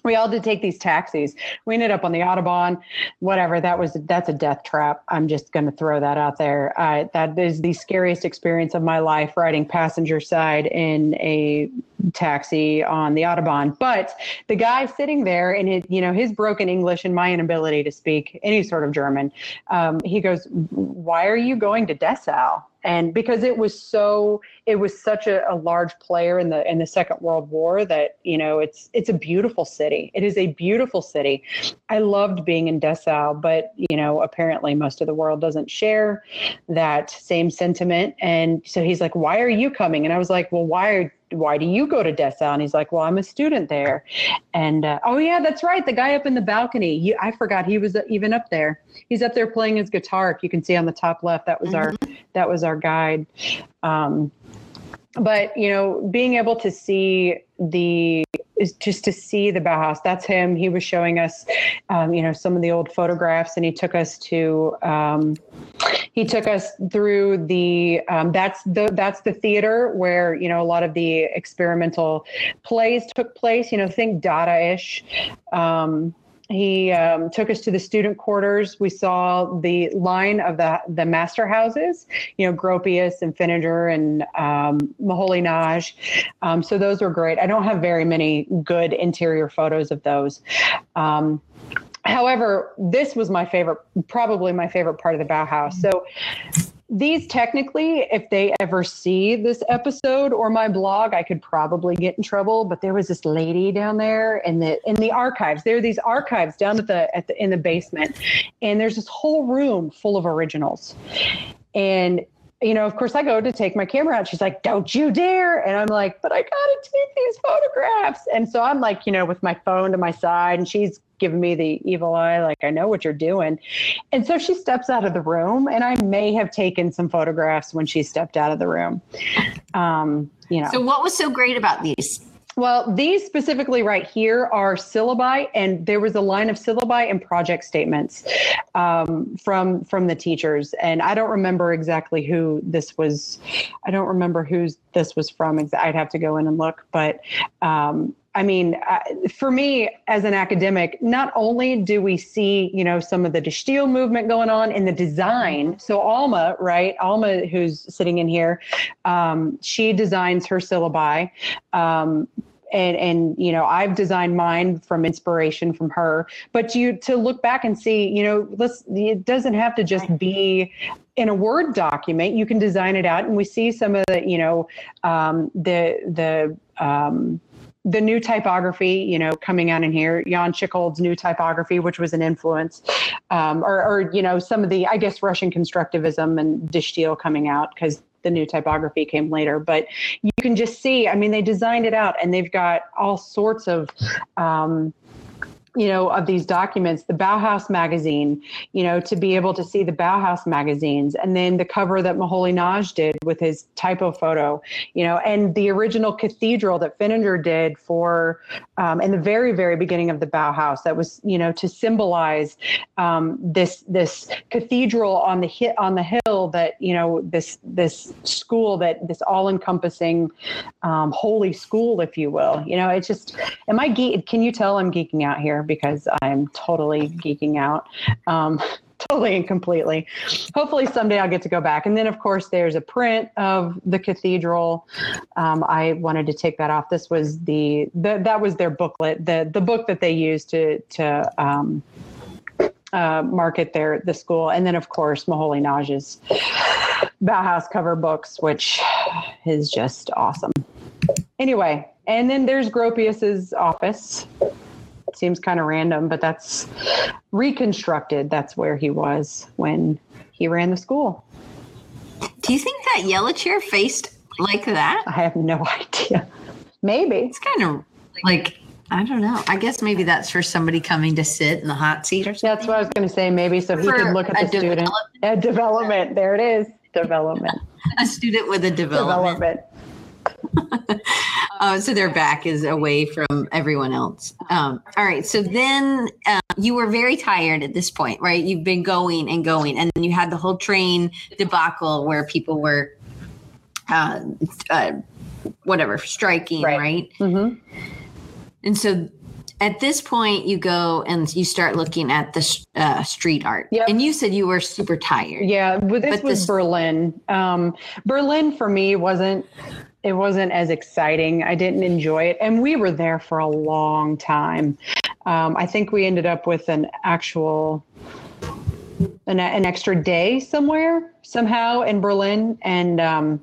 we all did take these taxis. We ended up on the Autobahn, whatever. That was that's a death trap. I'm just going to throw that out there. Uh, that is the scariest experience of my life, riding passenger side in a taxi on the Autobahn. But the guy sitting there, and his, you know his broken English and my inability to speak any sort of German, um, he goes, "Why are you going to Dessau?" And because it was so it was such a, a, large player in the in the second world war that you know it's it's a beautiful city it is a beautiful city i loved being in dessau but you know apparently most of the world doesn't share that same sentiment and so he's like why are you coming and i was like well why are why do you go to Dessau? And he's like, well, I'm a student there. And uh, oh yeah, that's right. The guy up in the balcony. He, I forgot he was even up there. He's up there playing his guitar. If you can see on the top left, that was mm-hmm. our that was our guide. Um, but you know, being able to see the just to see the Bauhaus. That's him. He was showing us, um, you know, some of the old photographs, and he took us to. Um, he took us through the. Um, that's the that's the theater where you know a lot of the experimental plays took place. You know, think Dada-ish. Um, he um, took us to the student quarters. We saw the line of the the master houses, you know, Gropius and Feininger and um, Moholy-Nagy. Um, so those were great. I don't have very many good interior photos of those. Um, however, this was my favorite, probably my favorite part of the Bauhaus. So these technically, if they ever see this episode or my blog, I could probably get in trouble. But there was this lady down there in the in the archives. There are these archives down at the at the in the basement, and there's this whole room full of originals. And you know, of course, I go to take my camera out. She's like, "Don't you dare!" And I'm like, "But I gotta take these photographs." And so I'm like, you know, with my phone to my side, and she's giving me the evil eye, like, I know what you're doing. And so she steps out of the room, and I may have taken some photographs when she stepped out of the room. Um, you know. So, what was so great about these? Well, these specifically right here are syllabi, and there was a line of syllabi and project statements um, from from the teachers. And I don't remember exactly who this was. I don't remember who this was from. I'd have to go in and look, but um, I mean, uh, for me as an academic, not only do we see, you know, some of the Die movement going on in the design. So Alma, right? Alma, who's sitting in here, um, she designs her syllabi. Um, and and you know I've designed mine from inspiration from her. But you to look back and see, you know, let's it doesn't have to just be in a Word document. You can design it out, and we see some of the, you know, um, the the um, the new typography, you know, coming out in here, Jan Tschichold's new typography, which was an influence, um, or, or, you know, some of the, I guess, Russian constructivism and De Stijl coming out because the new typography came later. But you can just see, I mean, they designed it out and they've got all sorts of, um, you know, of these documents, the Bauhaus magazine, you know, to be able to see the Bauhaus magazines, and then the cover that Moholy-Nagy did with his typo photo, you know, and the original cathedral that Feininger did for um, in the very, very beginning of the Bauhaus. That was, you know, to symbolize um, this this cathedral on the hit on the hill that you know this this school that this all encompassing um, holy school, if you will. You know, it's just. Am I geek? Can you tell I'm geeking out here? because I'm totally geeking out. Totally and completely. Hopefully someday I'll get to go back. And then of course there's a print of the cathedral. Um, I wanted to take that off. This was the, the, that was their booklet, the the book that they used to to um, uh, market their the school. And then of course Moholy-Nagy's Bauhaus cover books, which is just awesome. Anyway, and then there's Gropius's office seems kind of random, but that's reconstructed. That's where he was when he ran the school. Do you think that yellow chair faced like that? I have no idea. Maybe. It's kind of like I don't know. I guess maybe that's for somebody coming to sit in the hot seat or something. That's what I was going to say. Maybe so he could look at the student. A development. There it is. Development. a student with a development. development. uh, so their back is away from everyone else. Um, all right. So then uh, you were very tired at this point, right? You've been going and going, and then you had the whole train debacle where people were, uh, uh whatever, striking, right? right? Mm-hmm. And so at this point, you go and you start looking at the uh, street art. Yep. And you said you were super tired. Yeah, but this But was this- Berlin. Um, Berlin for me wasn't it wasn't as exciting. I didn't enjoy it, and we were there for a long time. Um, I think we ended up with an actual an, an extra day somewhere somehow in Berlin, and um,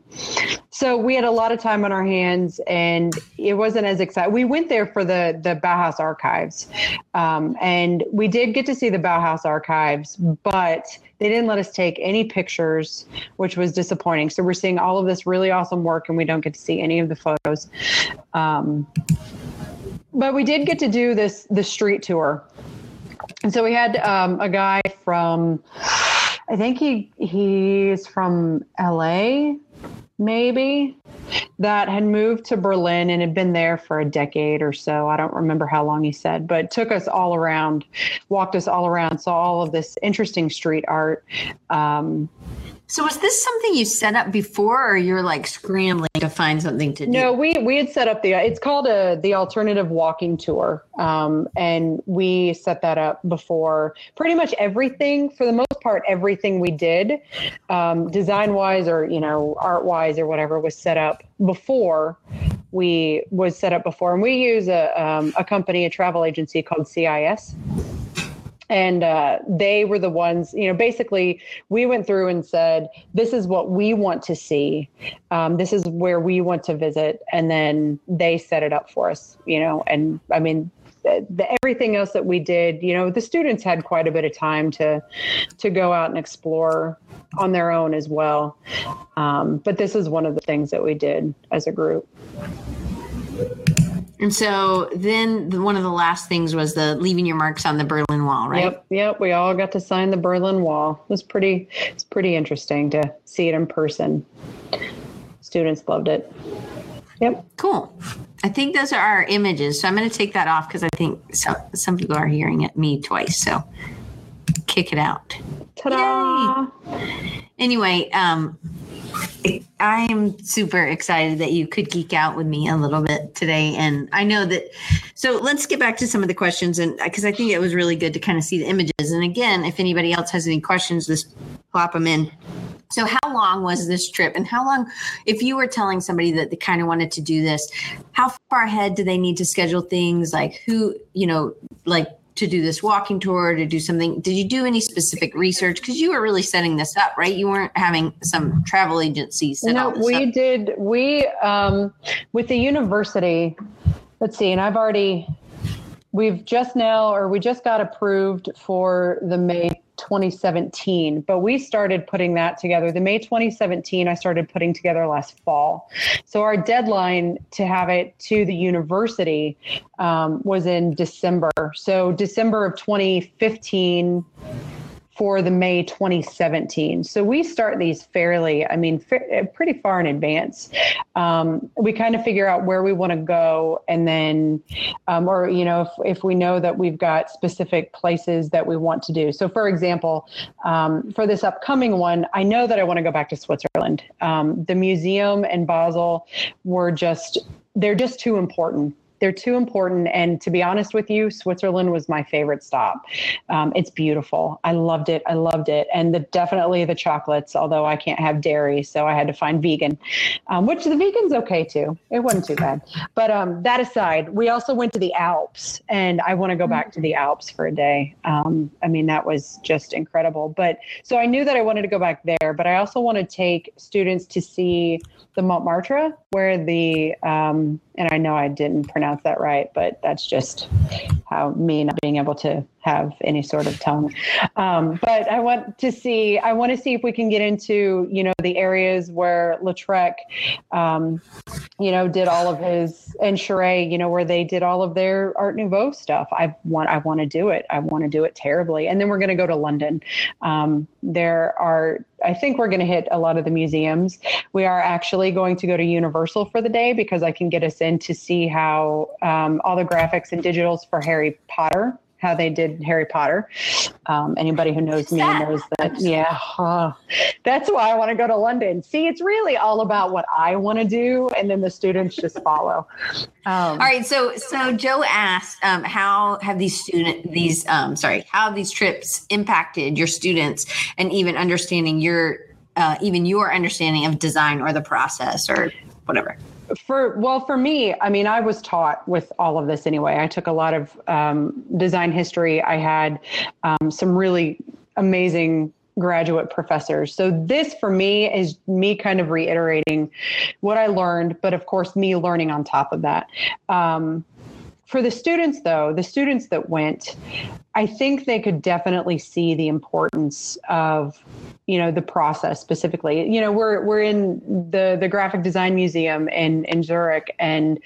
so we had a lot of time on our hands, and it wasn't as exciting. We went there for the the Bauhaus archives, um, and we did get to see the Bauhaus archives, but they didn't let us take any pictures, which was disappointing. So we're seeing all of this really awesome work, and we don't get to see any of the photos. Um, but we did get to do this the street tour, and so we had um, a guy from, I think he he's from L.A. maybe that had moved to Berlin and had been there for a decade or so. I don't remember how long he said, but took us all around, walked us all around, saw all of this interesting street art. Um, So was this something you set up before, or you're like scrambling to find something to do? No, we we had set up the. It's called a the alternative walking tour, um, and we set that up before. Pretty much everything, for the most part, everything we did, um, design wise or you know art wise or whatever, was set up before. We was set up before, and we use a um, a company, a travel agency called CIS. And uh, they were the ones, you know, basically, we went through and said, this is what we want to see. Um, this is where we want to visit. And then they set it up for us you know and i mean the, the, everything else that we did you know the students had quite a bit of time to to go out and explore on their own as well. Um, but this is one of the things that we did as a group And so then the, one of the last things was the leaving your marks on the Berlin Wall, right? Yep, yep. We all got to sign the Berlin Wall. It was pretty. It's pretty interesting to see it in person. Students loved it. Yep. Cool. I think those are our images. So I'm going to take that off because I think some some people are hearing it me twice. So kick it out. Ta-da! Anyway, um, I am super excited that you could geek out with me a little bit today, and I know that. So let's get back to some of the questions, and because I think it was really good to kind of see the images. And again, if anybody else has any questions, just plop them in. So, how long was this trip? And how long, if you were telling somebody that they kind of wanted to do this, how far ahead do they need to schedule things? Like, who, you know, like to do this walking tour, to do something? Did you do any specific research? Because you were really setting this up, right? You weren't having some travel agencies. set up. No, we up. did. We um, with the university. Let's see, and I've already. We've just now, or we just got approved for the May 2017, but we started putting that together. The May 2017, I started putting together last fall. So our deadline to have it to the university um, was in December. So December of 2015 for the May 2017. So we start these fairly, I mean, fa- pretty far in advance. Um, we kind of figure out where we want to go, and then, um, or you know, if if we know that we've got specific places that we want to do. So, for example, um, for this upcoming one, I know that I want to go back to Switzerland. Um, the museum and Basel were just they're just too important they're too important. And to be honest with you, Switzerland was my favorite stop. Um, it's beautiful. I loved it. I loved it. And the, definitely the chocolates, although I can't have dairy, so I had to find vegan, um, which the vegan's okay too. It wasn't too bad. But um, that aside, we also went to the Alps, and I want to go back to the Alps for a day. Um, I mean, that was just incredible. But so I knew that I wanted to go back there, but I also want to take students to see the Montmartre, where the um, and I know I didn't pronounce that right, but that's just how me not being able to have any sort of tongue. Um, but I want to see, I want to see if we can get into, you know, the areas where Lautrec, um, you know, did all of his and Chéret, you know, where they did all of their Art Nouveau stuff. I want, I want to do it. I want to do it terribly. And then we're going to go to London. Um, there are, I think we're going to hit a lot of the museums. We are actually going to go to Universal for the day because I can get us in to see how um, all the graphics and digitals for Harry Potter how they did Harry Potter. Um, anybody who knows me knows that. Yeah, uh, that's why I want to go to London. See, it's really all about what I want to do, and then the students just follow. Um, all right. So, so Joe asked, um, how have these student these um, sorry, how have these trips impacted your students and even understanding your uh, even your understanding of design or the process or whatever? For well for me i mean i was taught with all of this anyway. I took a lot of um, design history. I had um, some really amazing graduate professors. So this for me is me kind of reiterating what i learned but of course me learning on top of that. Um, for the students though the students that went i think they could definitely see the importance of you know the process specifically. You know we're we're in the the graphic design museum in in zurich and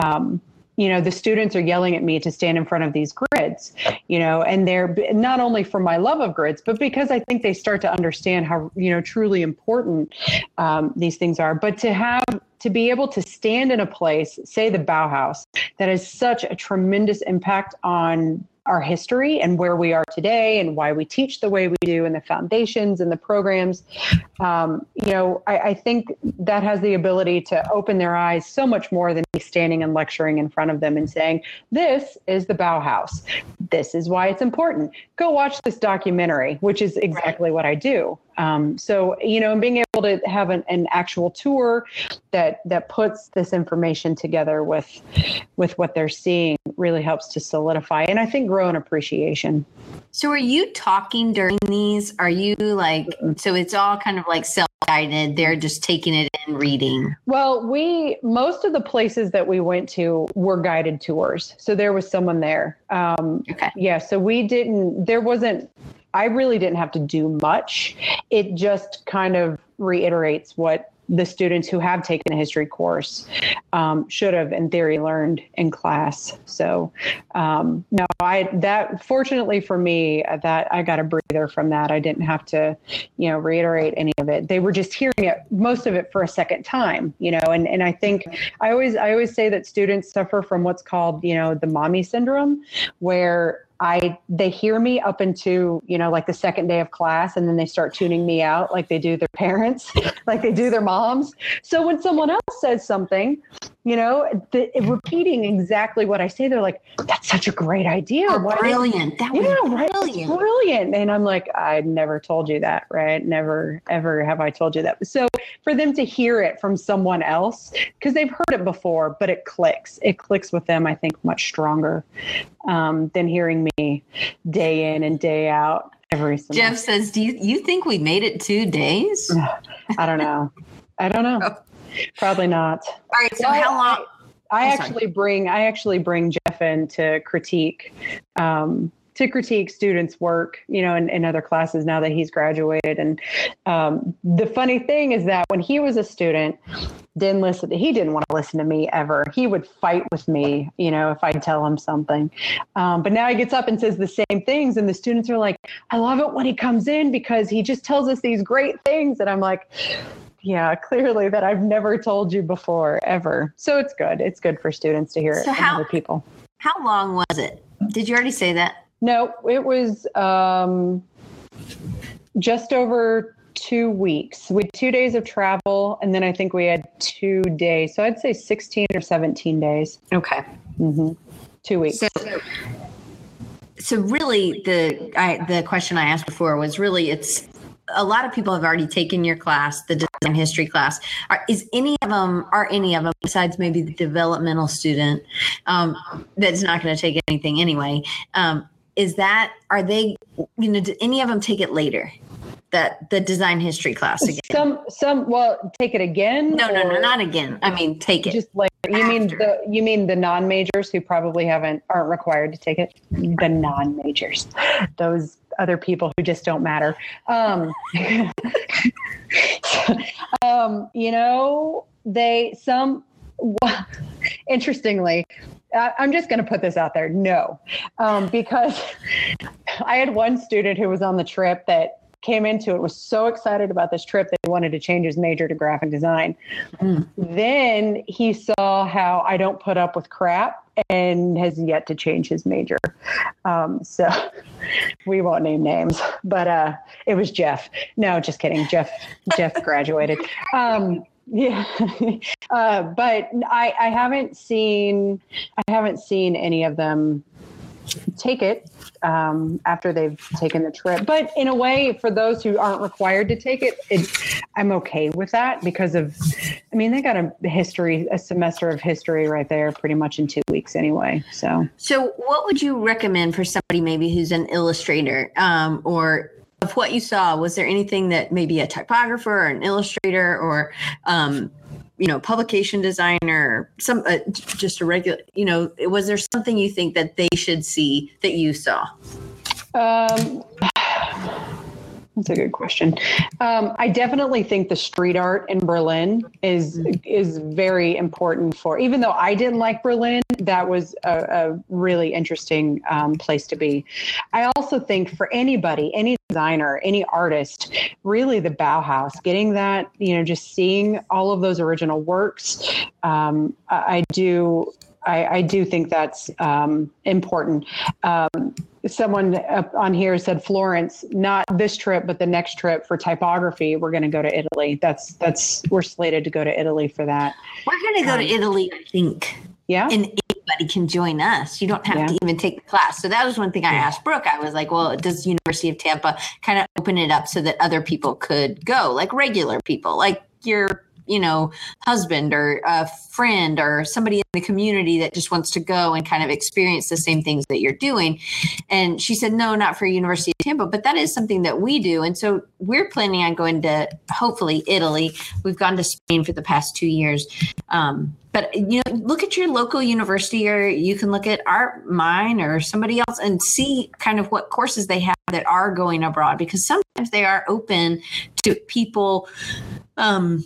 um, you know the students are yelling at me to stand in front of these grids you know and they're not only for my love of grids but because i think they start to understand how you know truly important um, these things are. But to have to be able to stand in a place say the bauhaus that has such a tremendous impact on our history and where we are today and why we teach the way we do and the foundations and the programs. Um, you know, I, I, think that has the ability to open their eyes so much more than me standing and lecturing in front of them and saying, This is the Bauhaus. This is why it's important. Go watch this documentary, which is exactly what I do. Um, so you know, and being able to have an, an actual tour that that puts this information together with with what they're seeing really helps to solidify and I think grow an appreciation. So are you talking during these? Are you like so it's all kind of like self guided. They're just taking it in reading. Well, we most of the places that we went to were guided tours. So there was someone there. Um okay. yeah, so we didn't there wasn't I really didn't have to do much. It just kind of reiterates what the students who have taken a history course um, should have, in theory, learned in class. So, um, no, I that fortunately for me, that I got a breather from that. I didn't have to, you know, reiterate any of it. They were just hearing it, most of it, for a second time. You know, and and I think I always I always say that students suffer from what's called, you know, the mommy syndrome, where I they hear me up into you know like the second day of class, and then they start tuning me out like they do their parents, like they do their moms. So when someone else says something, you know, the, repeating exactly what I say, they're like, "That's such a great idea! Oh, brilliant! That was yeah, brilliant, right? brilliant!" And I'm like, "I never told you that, right? Never, ever have I told you that." So for them to hear it from someone else, because they've heard it before, but it clicks. It clicks with them, I think, much stronger um, than hearing me day in and day out every semester. Jeff says, "Do you you think we made it two days?" I don't know. I don't know. Probably not. All right. So well, how long? I, I actually bring I actually bring Jeff in to critique. Um, to critique students' work, you know, in, in other classes now that he's graduated. And um, the funny thing is that when he was a student, didn't listen. To, he didn't want to listen to me ever. He would fight with me, you know, if I'd tell him something. Um, but now he gets up and says the same things, and the students are like, "I love it when he comes in because he just tells us these great things." And I'm like, yeah, clearly that I've never told you before ever. So it's good. It's good for students to hear so it from how, other people. How long was it? Did you already say that? No, it was um, just over two weeks. We had two days of travel, and then I think we had two days. So I'd say 16 or 17 days. Okay. Mm-hmm. Two weeks. So, so really, the I, the question I asked before was really it's a lot of people have already taken your class, the design history class. Are, is any of them, are any of them, besides maybe the developmental student um, that's not going to take anything anyway? Um, is that, are they, you know, do any of them take it later? That the design history class again? Some, some, well, take it again. No, no, no, not again. I mean, take it. Just like you after. mean the you mean the non-majors who probably haven't aren't required to take it. The non-majors, those other people who just don't matter. Um, um, you know, they some. Well, interestingly, I, am just going to put this out there. No, um, because I had one student who was on the trip that came into it was so excited about this trip that he wanted to change his major to graphic design. Mm. Then he saw how I don't put up with crap and has yet to change his major. Um, so we won't name names, but uh, it was Jeff. No, just kidding. Jeff Jeff graduated. Um, yeah, uh, but I, I haven't seen I haven't seen any of them take it um, after they've taken the trip. But in a way, for those who aren't required to take it, it, I'm okay with that because of, I mean, they got a history, a semester of history right there, pretty much in two weeks anyway. So, so what would you recommend for somebody maybe who's an illustrator um, or of what you saw? Was there anything that maybe a typographer or an illustrator or um, you know publication designer some uh, just a regular you know was there something you think that they should see that you saw um that's a good question. Um, I definitely think the street art in Berlin is mm-hmm. is very important for. Even though I didn't like Berlin, that was a, a really interesting um, place to be. I also think for anybody, any designer, any artist, really the Bauhaus, getting that, you know, just seeing all of those original works, um, I, I do I, I, do think that's um, important. Um, someone on here said Florence, not this trip, but the next trip for typography. We're going to go to Italy. That's that's we're slated to go to Italy for that. We're going to go um, to Italy, I think. Yeah. And anybody can join us. You don't have yeah. to even take the class. So that was one thing I asked Brooke. I was like, well, does University of Tampa kind of open it up so that other people could go, like regular people, like your you know, husband or a friend or somebody in the community that just wants to go and kind of experience the same things that you're doing. And she said, no, not for University of Tampa, but that is something that we do. And so we're planning on going to hopefully Italy. We've gone to Spain for the past two years. Um, but you know, look at your local university, or you can look at art mine or somebody else and see kind of what courses they have that are going abroad because sometimes they are open to people um,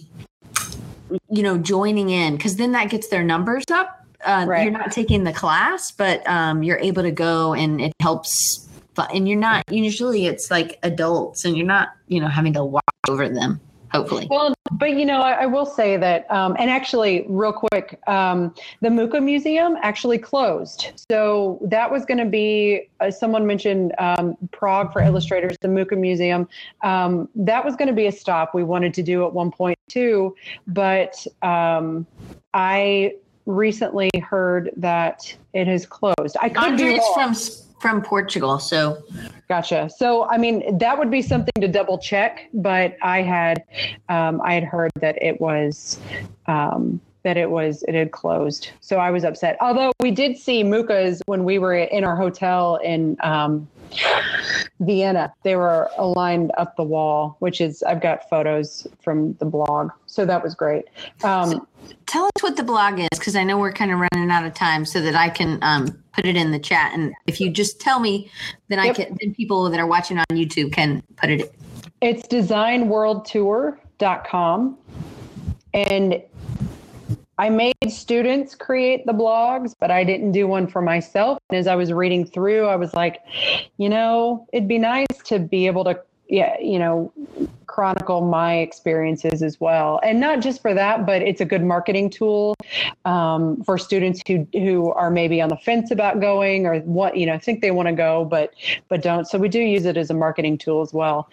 you know, joining in because then that gets their numbers up. Uh, right. You're not taking the class, but um, you're able to go and it helps. And you're not usually it's like adults, and you're not you know having to walk over them hopefully. Well, but you know, I, I will say that, um, and actually, real quick, um, the Mucha Museum actually closed. So that was going to be, uh, someone mentioned um, Prague for illustrators, the Mucha Museum. Um, that was going to be a stop we wanted to do at one point too, but um, I recently heard that it has closed. I could Andre's be from from Portugal. So, gotcha. So, I mean, that would be something to double check. But I had, um, I had heard that it was, um, that it was, it had closed. So I was upset. Although we did see Mucha's when we were in our hotel in um, Vienna. They were aligned up the wall, which is I've got photos from the blog. So that was great. Um, tell us what the blog is because I know we're kind of running out of time, so that I can um, put it in the chat. And if you just tell me, then yep. I can. Then people that are watching on YouTube can put it. It's designworldtour.com, and I made students create the blogs, but I didn't do one for myself. And as I was reading through, I was like, you know, it'd be nice to be able to yeah, you know, chronicle my experiences as well. And not just for that, but it's a good marketing tool um, for students who who are maybe on the fence about going or what you know think they want to go but but don't. So we do use it as a marketing tool as well.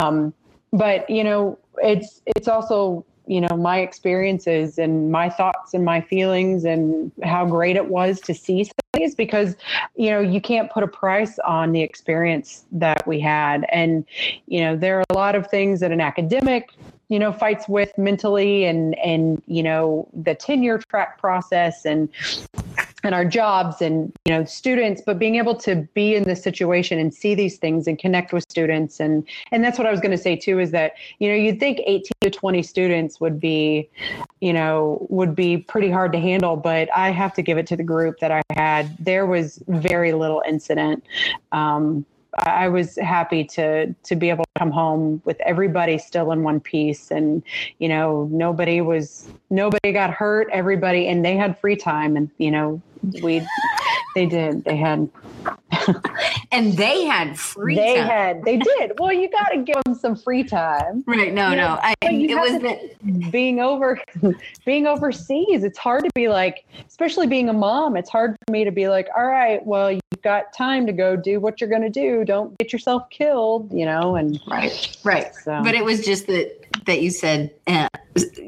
Um, but you know, it's it's also you know my experiences and my thoughts and my feelings and how great it was to see things because you know you can't put a price on the experience that we had. And you know there are a lot of things that an academic you know fights with mentally and and you know the tenure track process and and our jobs and you know students but being able to be in this situation and see these things and connect with students. And and that's what i was going to say too is that you know you'd think 18 to 20 students would be you know would be pretty hard to handle but i have to give it to the group that i had. There was very little incident um, I was happy to to be able to come home with everybody still in one piece, and you know nobody was nobody got hurt. Everybody and they had free time, and you know we they did they had and they had free time. they time. had they did. Well, you got to give them some free time. right. No, you know, no. I, but you it was to- the, being over being overseas it's hard to be like especially being a mom it's hard for me to be like all right well you've got time to go do what you're going to do don't get yourself killed you know and right. Right. so But it was just that that you said, uh,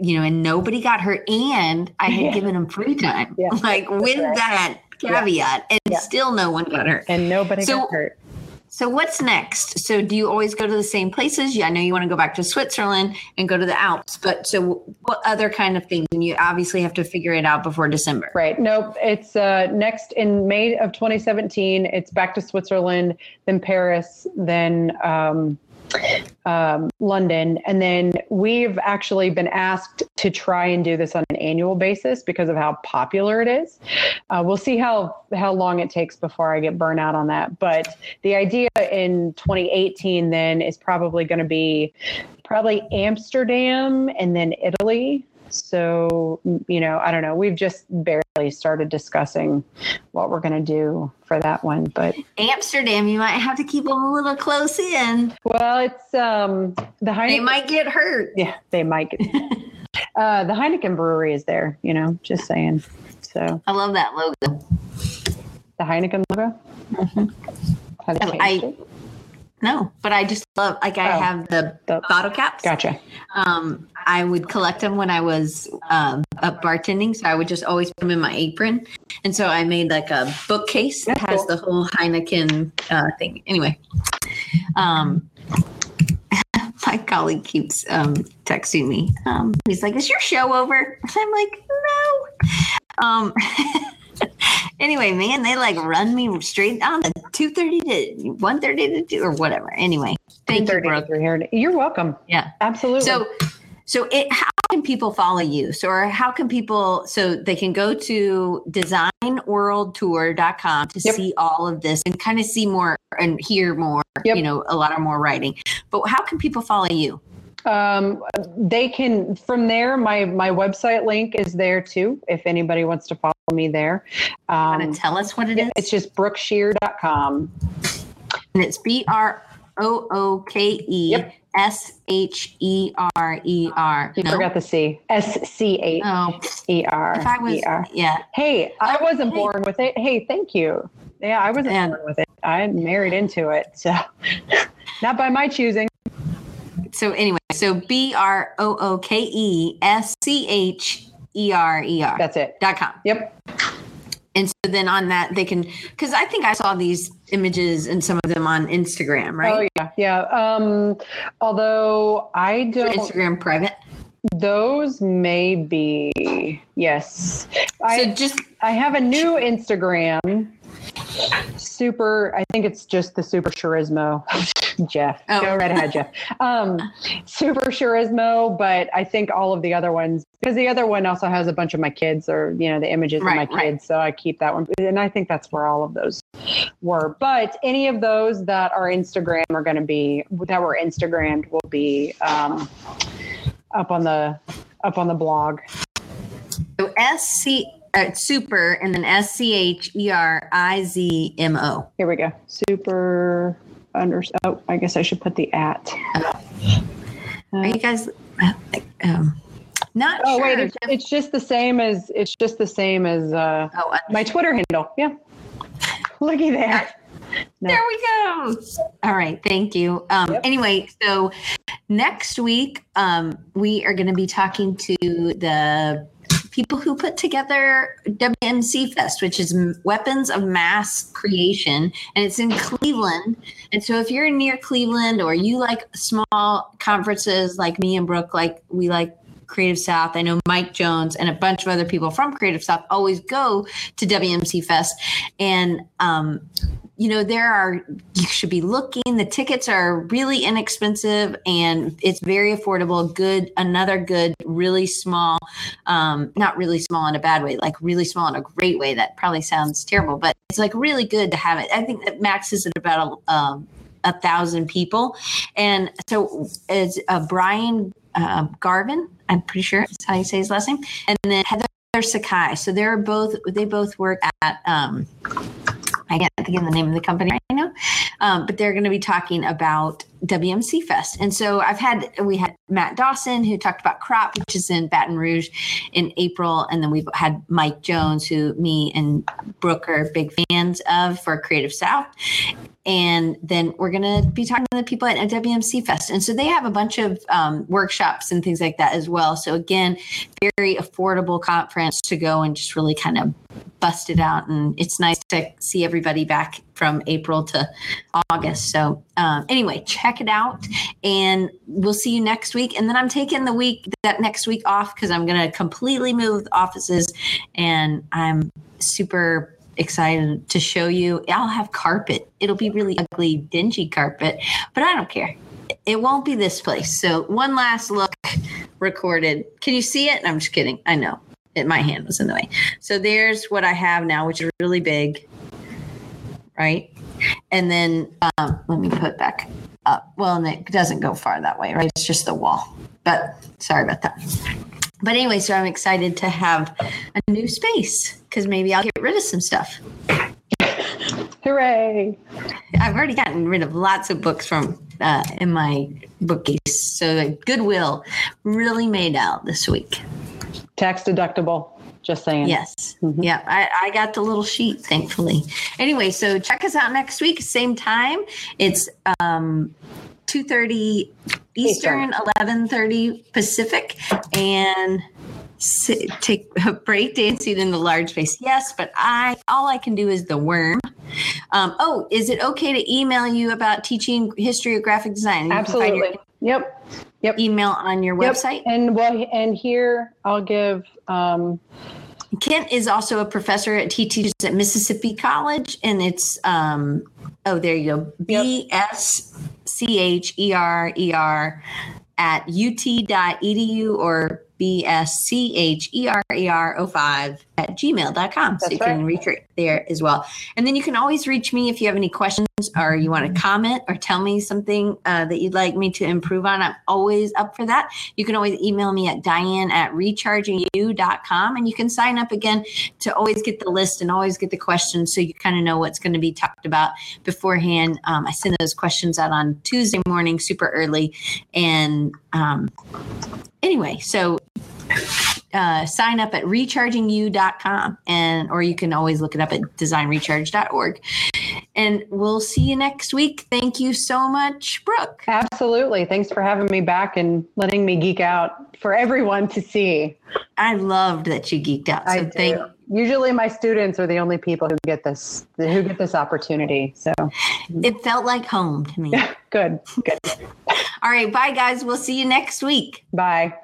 you know, and nobody got hurt, and I had Yeah. given them free time, Yeah, like with right. that Yeah. caveat, and Yeah. still no one got hurt. and nobody So- got hurt So what's next? So do you always go to the same places? Yeah, I know you want to go back to Switzerland and go to the Alps, but so what other kind of things? And you obviously have to figure it out before December. right nope it's uh next in may of 2017 it's back to switzerland then paris then um um, London. And then we've actually been asked to try and do this on an annual basis because of how popular it is. Uh, we'll see how how long it takes before I get burnt out on that. But the idea in 2018 then is probably going to be probably Amsterdam and then Italy. So, you know, I don't know. We've just barely started discussing what we're going to do for that one. But Amsterdam, you might have to keep them a little close in. well, it's um, the Heineken. They might get hurt. Yeah, they might. Get, uh, the Heineken brewery is there, you know, just saying. So I love that logo. the Heineken logo. They I-? No, but I just love like I Oh. have the bottle caps. Gotcha. Um, I would collect them when I was um, up bartending, so I would just always put them in my apron. And so I made like a bookcase that has cool. the whole Heineken uh, thing. Anyway, um, my colleague keeps um, texting me. Um, he's like, "Is your show over?" I'm like, "No." Um, anyway, man, they like run me straight on the two thirty to one thirty to two or whatever. Anyway, thank you, 3:30 Brooke. You're welcome. Yeah. Absolutely. So, so it, how can people follow you? So, or how can people, so they can go to designworldtour.com to Yep. see all of this and kind of see more and hear more, Yep. you know, a lot of more writing. But how can people follow you? Um, they can from there. My my website link is there too. If anybody wants to follow me there, Want um, to tell us what it is? it's just brookescherer.com. and it's B R O O K E. S H E R E R. You No? forgot the C. S C H Oh, E R if I was, R. yeah. Hey, I Oh, wasn't hey. born with it. Hey, thank you. Yeah, I wasn't And- born with it. I married into it. So not by my choosing. So anyway, so B R O O K E S C H E R E R. That's it. dot com. Yep. And so then on that they can because I think I saw these images and some of them on Instagram, right? Oh yeah, yeah. Um, although I don't, Instagram private. those may be yes. So I just I have a new Instagram. Super. I think it's just the Super Scherizmo. Jeff, Oh. go right ahead, Jeff. Um, Super Scherizmo, but I think all of the other ones because the other one also has a bunch of my kids or you know the images Right, of my right. kids, so I keep that one. And I think that's where all of those were. But any of those that are Instagram are going to be that were Instagrammed will be um, up on the up on the blog. so S C uh, super and then S C H E R I Z M O. Here we go. Super under. Oh, I guess I should put the at. Are you guys um, not Oh sure? wait, it's, it's just the same as it's just the same as uh, oh, my Twitter handle. Yeah. Looky there. No. There we go. All right. Thank you. Um, Yep. Anyway, so next week, um, we are going to be talking to the people who put together WMC Fest, which is Weapons of Mass Creation, and it's in Cleveland. And so if you're near Cleveland or you like small conferences like me and Brooke, like we like Creative South. I know Mike Jones and a bunch of other people from Creative South always go to WMC Fest. And um, you know there are you should be looking. The tickets are really inexpensive and it's very affordable. Good another good really small um not really small in a bad way like really small in a great way. That probably sounds terrible but it's like really good to have it. I think that max is at about a, um, a thousand people. And so it's uh, brian uh, garvin i'm pretty sure that's how you say his last name and then heather sakai. So they're both they both work at um I can't think of the name of the company right now, um, but they're going to be talking about WMC Fest. And so I've had, we had Matt Dawson who talked about Crop, which is in Baton Rouge in April. And then we've had Mike Jones, who me and Brooke are big fans of for Creative South. And then we're going to be talking to the people at WMC Fest. And so they have a bunch of um, workshops and things like that as well. So again, very affordable conference to go and just really kind of bust it out. And it's nice to see everybody back from April to August. So um, anyway, check it out and we'll see you next week. And then I'm taking the week that next week off because I'm going to completely move offices and I'm super excited to show you. I'll have carpet. It'll be really ugly, dingy carpet, but I don't care. It won't be this place. So one last look recorded. Can you see it? I'm just kidding. I know. It, my hand was in the way. So there's what I have now, which is really big, right? And then um, let me put back up. Well, and it doesn't go far that way, right? It's just the wall. But sorry about that. But anyway, so I'm excited to have a new space because maybe I'll get rid of some stuff. Hooray! I've already gotten rid of lots of books from uh, in my bookcase. So the Goodwill really made out this week. Tax deductible. Just saying. Yes. Mm-hmm. Yeah. I, I got the little sheet, thankfully. Anyway, so check us out next week, same time. It's um 2.30 Eastern, 11.30 Pacific. And sit, take a break dancing in the large space. Yes, but I all I can do is the worm. Um, oh, is it okay to email you about teaching history of graphic design? Absolutely. Yep. Yep. Email on your yep. website. And well, and here I'll give. Um, Kent is also a professor at he teaches at Mississippi College, and it's um, oh there you go B S C H E R E R at ut.edu or B S C H E R E R o five at gmail.com. So That's you can right. reach it there as well. And then you can always reach me if you have any questions or you want to comment or tell me something uh, that you'd like me to improve on. I'm always up for that. You can always email me at diane at rechargingyou.com and you can sign up again to always get the list and always get the questions so you kind of know what's going to be talked about beforehand. Um, I send those questions out on Tuesday morning, super early. And um, anyway, so uh, sign up at rechargingyou.com and or you can always look it up at designrecharge.org. And we'll see you next week. Thank you so much, Brooke. absolutely. Thanks for having me back and letting me geek out for everyone to see. I loved that you geeked out. So I do. thank Usually, my students are the only people who get this who get this opportunity. So it felt like home to me. good, good. All right, bye guys. We'll see you next week. Bye.